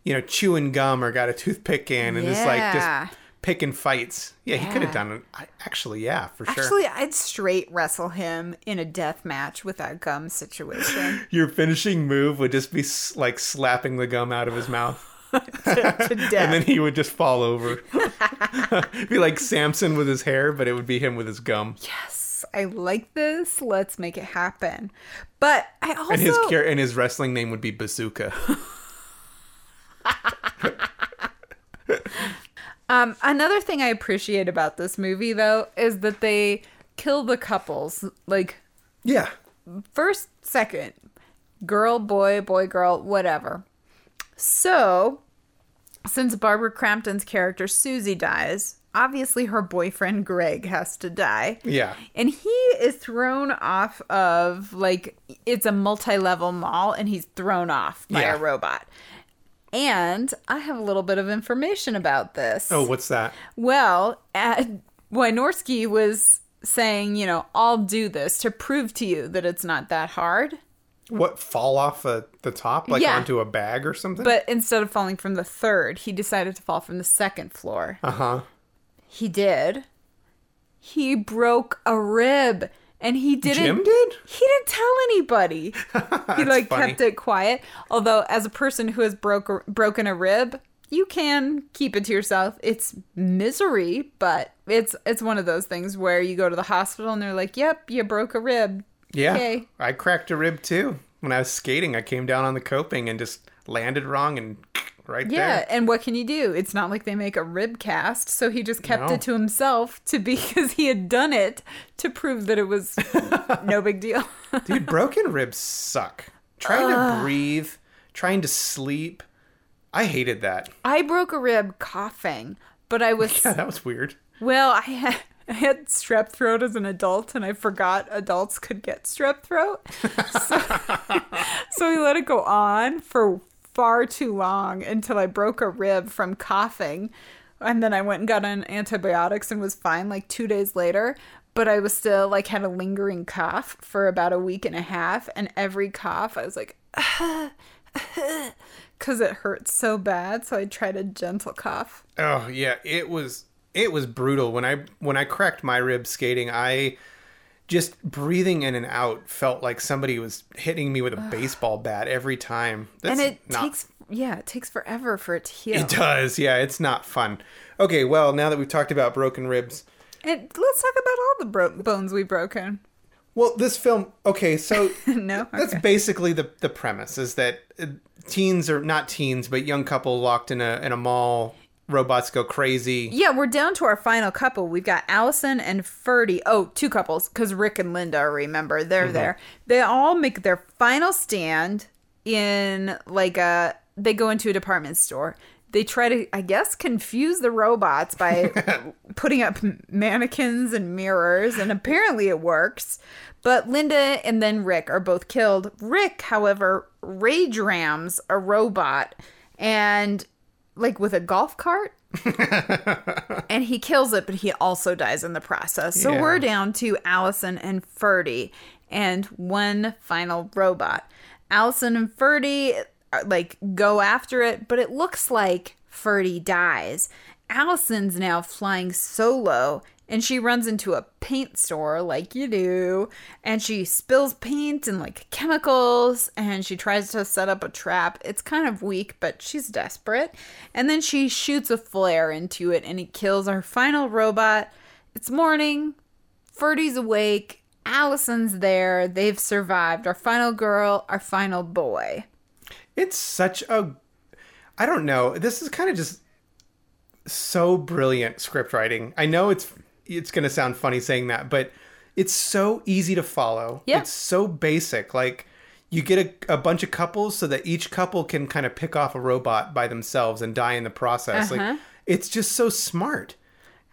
you know, chewing gum or got a toothpick in and is like just picking fights. Yeah, he could have done it. I, actually, yeah, for sure. Actually, I'd straight wrestle him in a death match with that gum situation. Your finishing move would just be like slapping the gum out of his mouth, to death. and then he would just fall over. be like Samson with his hair, but it would be him with his gum. Yes, I like this. Let's make it happen. But I also And his and his wrestling name would be Bazooka. Um, another thing I appreciate about this movie, though, is that they kill the couples. Like, yeah. first, second, girl, boy, boy, girl, whatever. So, since Barbara Crampton's character Susie dies, obviously her boyfriend Greg has to die. Yeah. And he is thrown off of, like, it's a multi level mall, and he's thrown off by Yeah. a robot. And I have a little bit of information about this. Oh, what's that? Well, at, Wynorski was saying, you know, I'll do this to prove to you that it's not that hard. What fall off uh, the top, like Yeah. onto a bag or something? But instead of falling from the third, he decided to fall from the second floor. uh huh. He did. He broke a rib. And he didn't. Jim did? He didn't tell anybody. he like funny. kept it quiet. Although, as a person who has broke broken a rib, you can keep it to yourself. It's misery, but it's it's one of those things where you go to the hospital and they're like, "Yep, you broke a rib." Yeah. Okay. I cracked a rib too. When I was skating, I came down on the coping and just landed wrong and right Yeah, there. Yeah, and what can you do? It's not like they make a rib cast, so he just kept No. it to himself to because he had done it to prove that it was no big deal. Dude, broken ribs suck. Trying to breathe, trying to sleep. I hated that. I broke a rib coughing, but I was Yeah, that was weird. well, I had I had strep throat as an adult, and I forgot adults could get strep throat. So, so we let it go on for far too long until I broke a rib from coughing. And then I went and got on antibiotics and was fine like two days later. But I was still like had a lingering cough for about a week and a half. And every cough, I was like, because it hurts so bad. So I tried a gentle cough. Oh yeah, it was it was brutal when I when I cracked my rib skating. I just breathing in and out felt like somebody was hitting me with a baseball bat every time. That's and it not- takes, yeah, it takes forever for it to heal. It does, yeah. It's not fun. Okay, well now that we've talked about broken ribs, And let's talk about all the bro- bones we've broken. well this film. Okay, so no, That's basically the the premise is that uh, teens or not teens, but young couple locked in a in a mall. Robots go crazy. Yeah, we're down to our final couple. We've got Allison and Ferdy. Oh, two couples because Rick and Linda. Remember, they're mm-hmm. there. They all make their final stand in like a. They go into a department store. They try to, I guess, confuse the robots by putting up mannequins and mirrors, and apparently it works. But Linda and then Rick are both killed. Rick, however, rage rams a robot and like with a golf cart and he kills it, but he also dies in the process. So Yeah. we're down to Allison and Ferdy and one final robot. Allison and Ferdy uh, like go after it, but it looks like Ferdy dies. Allison's now flying solo and she runs into a paint store like you do and she spills paint and like chemicals and she tries to set up a trap. It's kind of weak but she's desperate. And then she shoots a flare into it and it kills our final robot. It's morning. Ferdy's awake. Allison's there. They've survived. Our final girl our final boy. It's such a I don't know. This is kind of just so brilliant script writing. I know it's it's going to sound funny saying that, but it's so easy to follow. Yeah. It's so basic. Like you get a, a bunch of couples so that each couple can kind of pick off a robot by themselves and die in the process. Uh-huh. Like it's just so smart.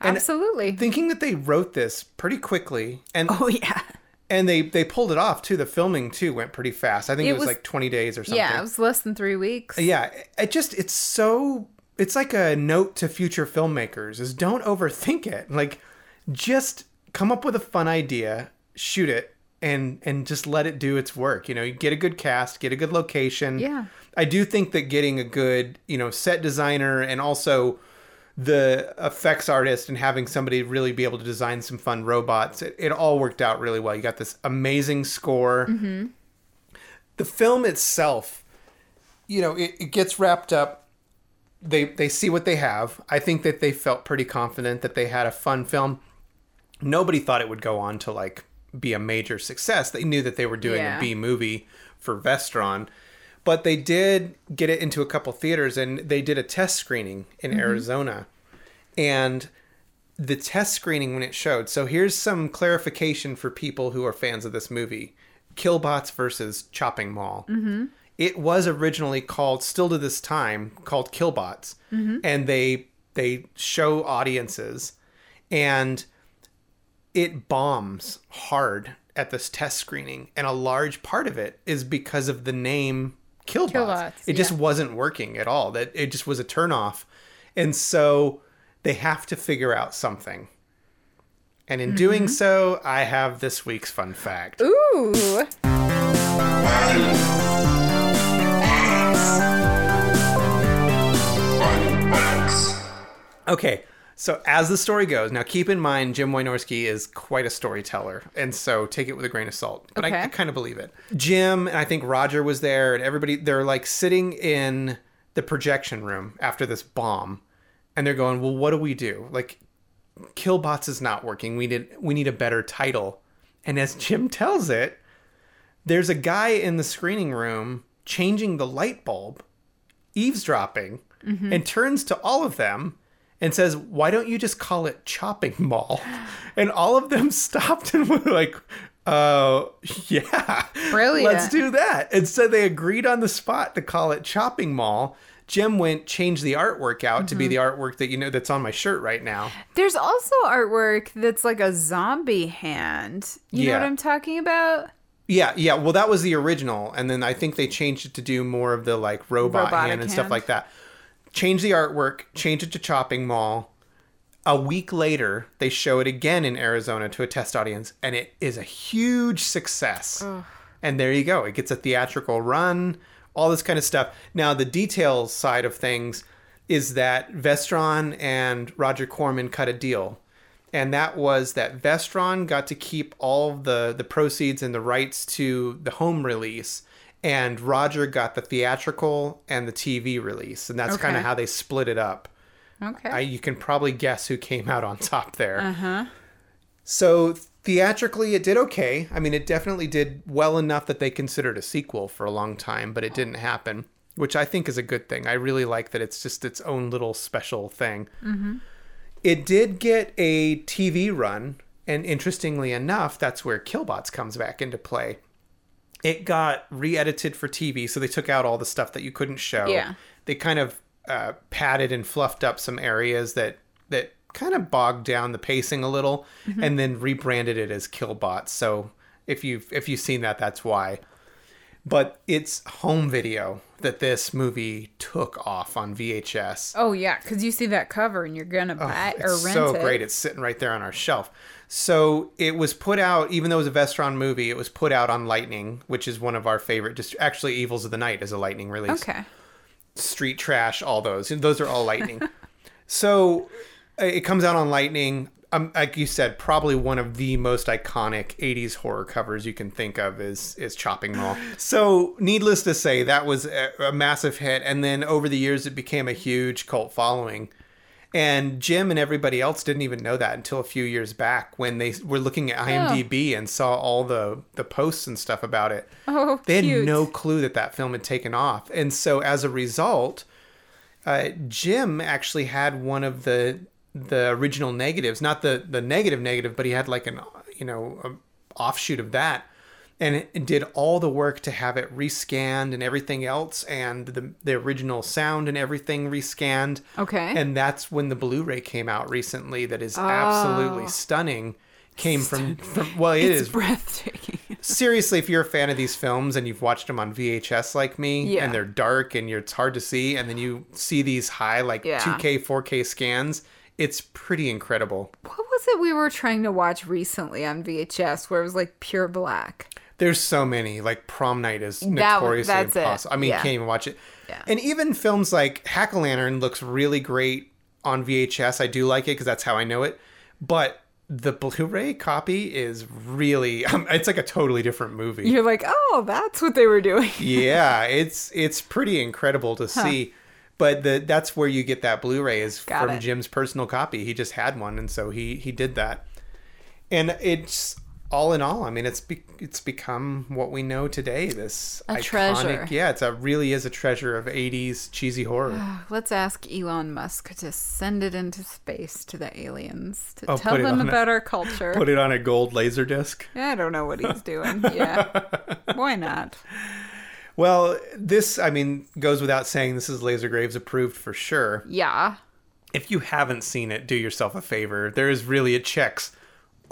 And absolutely Thinking that they wrote this pretty quickly and oh yeah and they they pulled it off too. The filming too went pretty fast. I think it, It was, was- like 20 days or something. yeah it was less than three weeks Yeah, it just it's so it's like a note to future filmmakers is don't overthink it. Like just come up with a fun idea, shoot it and and just let it do its work. You know, you get a good cast, get a good location. Yeah. I do think that getting a good, you know, set designer and also the effects artist and having somebody really be able to design some fun robots, it, it all worked out really well. You got this amazing score. Mm-hmm. The film itself, you know, it, it gets wrapped up. They they see what they have. I think that they felt pretty confident that they had a fun film. Nobody thought it would go on to like be a major success. They knew that they were doing Yeah. a B movie for Vestron, but they did get it into a couple theaters and they did a test screening in Arizona. And the test screening when it showed. So here's some clarification for people who are fans of this movie. Killbots versus Chopping Mall. Mm-hmm. It was originally called, still to this time, called Killbots, and they they show audiences, and it bombs hard at this test screening, and a large part of it is because of the name Killbots. Killbots, it just wasn't working at all. That it just was a turnoff, and so they have to figure out something. And in doing mm-hmm. so, I have this week's fun fact. ooh Okay, so as the story goes, now keep in mind Jim Wynorski is quite a storyteller, and so take it with a grain of salt. But Okay. I kind of believe it. Jim and I think Roger was there, and everybody they're like sitting in the projection room after this bomb, and they're going, "Well, what do we do? Like, Killbots is not working. We need we need a better title." And as Jim tells it, there's a guy in the screening room changing the light bulb eavesdropping mm-hmm. and turns to all of them and says, Why don't you just call it Chopping Mall? And all of them stopped and were like, Uh, yeah. Brilliant. Let's do that. And so they agreed on the spot to call it Chopping Mall. Jim went, changed the artwork out to be the artwork that you know that's on my shirt right now. There's also artwork that's like a zombie hand. You know what I'm talking about? Yeah, yeah. Well, that was the original, and then I think they changed it to do more of the like robot Robotic hand and stuff like that. Change the artwork, change it to Chopping Mall. A week later, they show it again in Arizona to a test audience, and it is a huge success. And there you go. It gets a theatrical run, all this kind of stuff. Now, the details side of things is that Vestron and Roger Corman cut a deal. And that was that Vestron got to keep all of the, the proceeds and the rights to the home release, and Roger got the theatrical and the TV release. And that's kind of how they split it up. Okay. I, you can probably guess who came out on top there. Uh-huh. So theatrically, it did okay. I mean, it definitely did well enough that they considered a sequel for a long time, but it didn't happen, which I think is a good thing. I really like that it's just its own little special thing. It did get a TV run, and interestingly enough, that's where Killbots comes back into play. It got re-edited for TV, so they took out all the stuff that you couldn't show. Yeah. They kind of uh, padded and fluffed up some areas that that kind of bogged down the pacing a little, and then rebranded it as Killbots. So if you've if you've seen that, that's why. But it's home video that this movie took off on VHS. oh yeah, because you see that cover and you're gonna buy it or rent so it. great. It's sitting right there on our shelf. So it was put out, even though it was a Vestron movie, it was put out on Lightning, which is one of our favorite. Just actually, Evils of the Night is a Lightning release. Okay. Street Trash, all those. Those are all Lightning. so uh, it comes out on Lightning. um, like you said, probably one of the most iconic '80s horror covers you can think of is is Chopping Mall. So, needless to say, that was a, a massive hit, and then over the years, it became a huge cult following. And Jim and everybody else didn't even know that until a few years back when they were looking at IMDb and saw all the the posts and stuff about it. Oh, they had cute. no clue that that film had taken off, and so as a result, uh, Jim actually had one of the the original negatives, not the the negative negative, but he had like an you know a offshoot of that, and did all the work to have it rescanned and everything else, and the the original sound and everything rescanned. Okay. and that's when the Blu-ray came out recently. That is ah. absolutely stunning. Came from, from well, it Oh. it's is breathtaking. seriously, if you're a fan of these films and you've watched them on VHS like me, Yeah. and they're dark and you're, it's hard to see, and then you see these high like Yeah. 2K, 4K scans, it's pretty incredible. what was it we were trying to watch recently on VHS where it was like pure black? There's so many. Like Prom Night is That- notoriously that's it. impossible. I mean, Yeah. you can't even watch it. Yeah. And even films like Hack-O-Lantern looks really great on VHS. I do like it because that's how I know it. But the Blu-ray copy is really, um, it's like a totally different movie. You're like, oh, that's what they were doing. yeah, it's it's pretty incredible to see. But the that's where you get that Blu-ray is Got from it. Jim's personal copy. He just had one, and so he he did that. And it's all in all, I mean, it's be, it's become what we know today. This A iconic, treasure. yeah, it's a really is a treasure of '80s cheesy horror. Let's ask Elon Musk to send it into space to the aliens to Oh, tell them on a- about our culture. Put it on a gold laser disc. I don't know what he's doing. Yeah. Why not? Well, this, I mean, goes without saying. This is Laser Graves approved for sure. Yeah. if you haven't seen it, do yourself a favor. There is really it checks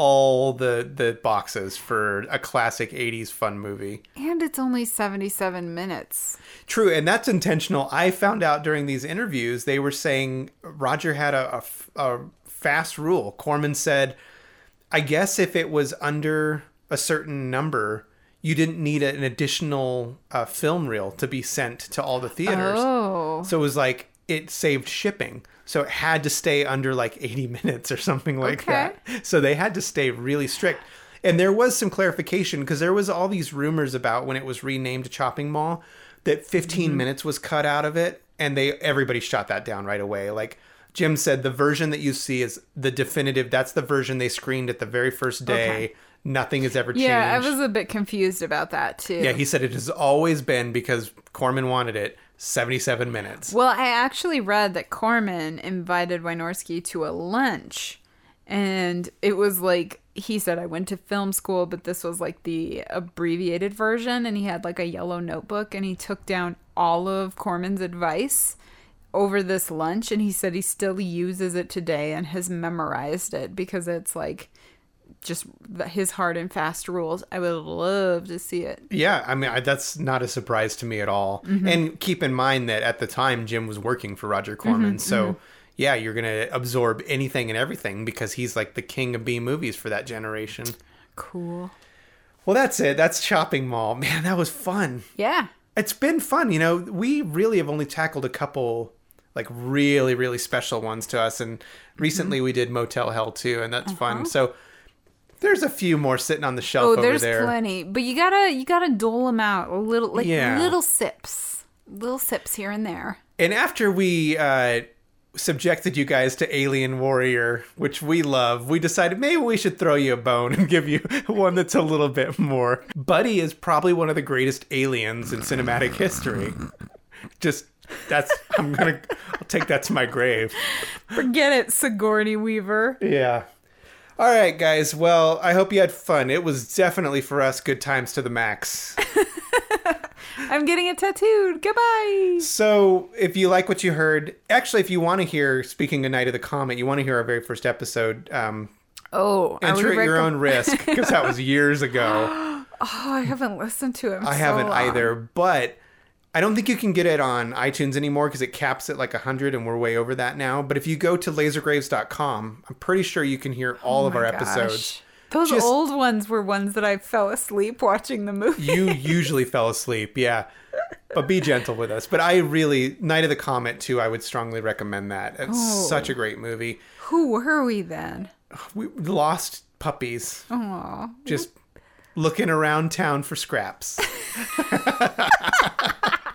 all the the boxes for a classic 80s fun movie. And it's only 77 minutes. True, and that's intentional. I found out during these interviews they were saying Roger had a a fast rule. Corman said, I guess if it was under a certain number, you didn't need an additional uh, film reel to be sent to all the theaters. Oh. So it was like it saved shipping. So it had to stay under like 80 minutes or something like Okay. that. So they had to stay really strict. And there was some clarification because there was all these rumors about when it was renamed to Chopping Mall that 15 Mm-hmm. minutes was cut out of it and they everybody shot that down right away. Like Jim said the version that you see is the definitive that's the version they screened at the very first day. Okay. Nothing has ever changed. Yeah, I was a bit confused about that too. Yeah, he said it has always been because Corman wanted it 77 minutes. Well, I actually read that Corman invited Wynorski to a lunch, and it was like he said, I went to film school, but this was like the abbreviated version, and he had like a yellow notebook, and he took down all of Corman's advice over this lunch, and he said he still uses it today and has memorized it because it's like just his hard and fast rules. I would love to see it. Yeah, I mean I, that's not a surprise to me at all. Mm-hmm. And keep in mind that at the time Jim was working for Roger mm-hmm, Corman, so mm-hmm. yeah, you're gonna absorb anything and everything because he's like the king of B movies for that generation. Cool. Well, that's it. That's Chopping Mall. Man, that was fun. Yeah. It's been fun. You know, we really have only tackled a couple like really really special ones to us, and recently we did Motel Hell too, and that's fun. Uh-huh. So. There's a few more sitting on the shelf Oh, there's there. plenty, but you gotta you gotta dole them out a little, like Yeah. little sips, little sips here and there. And after we uh, subjected you guys to Alien Warrior, which we love, we decided maybe we should throw you a bone and give you one that's a little bit more. Buddy is probably one of the greatest aliens in cinematic history. Just that's I'm gonna I'll take that to my grave. Forget it, Sigourney Weaver. Yeah. All right, guys. Well, I hope you had fun. It was definitely for us good times to the max. I'm getting it tattooed. Goodbye. So, if you like what you heard, actually, if you want to hear, speaking of Night of the Comet, you want to hear our very first episode, um, Oh, enter at your own risk, because that was years ago. Oh, I haven't listened to it. in I so haven't long. either, but I don't think you can get it on iTunes anymore because it caps at like 100 and we're way over that now. But if you go to lasergraves.com, I'm pretty sure you can hear all oh of Oh our gosh. episodes. Those Just- old ones were ones that I fell asleep watching the movie. You usually fell asleep, yeah. But be gentle with us. But I really, Night of the Comet too, I would strongly recommend that. It's Oh. such a great movie. Who were we then? we lost puppies Aw. just looking around town for scraps.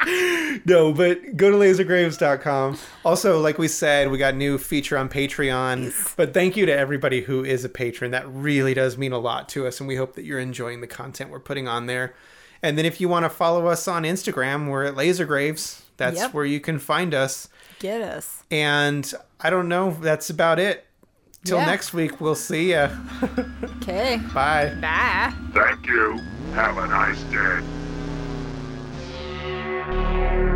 no, but go to lasergraves.com. Also, like we said, we got a new feature on Patreon. But thank you to everybody who is a patron. That really does mean a lot to us, and we hope that you're enjoying the content we're putting on there. And then if you want to follow us on Instagram, we're at Lasergraves. That's Yep. where you can find us. Get us. And I don't know, that's about it. Till Yeah. next week, we'll see ya. Okay. Bye. Bye. Thank you. Have a nice day. Yeah.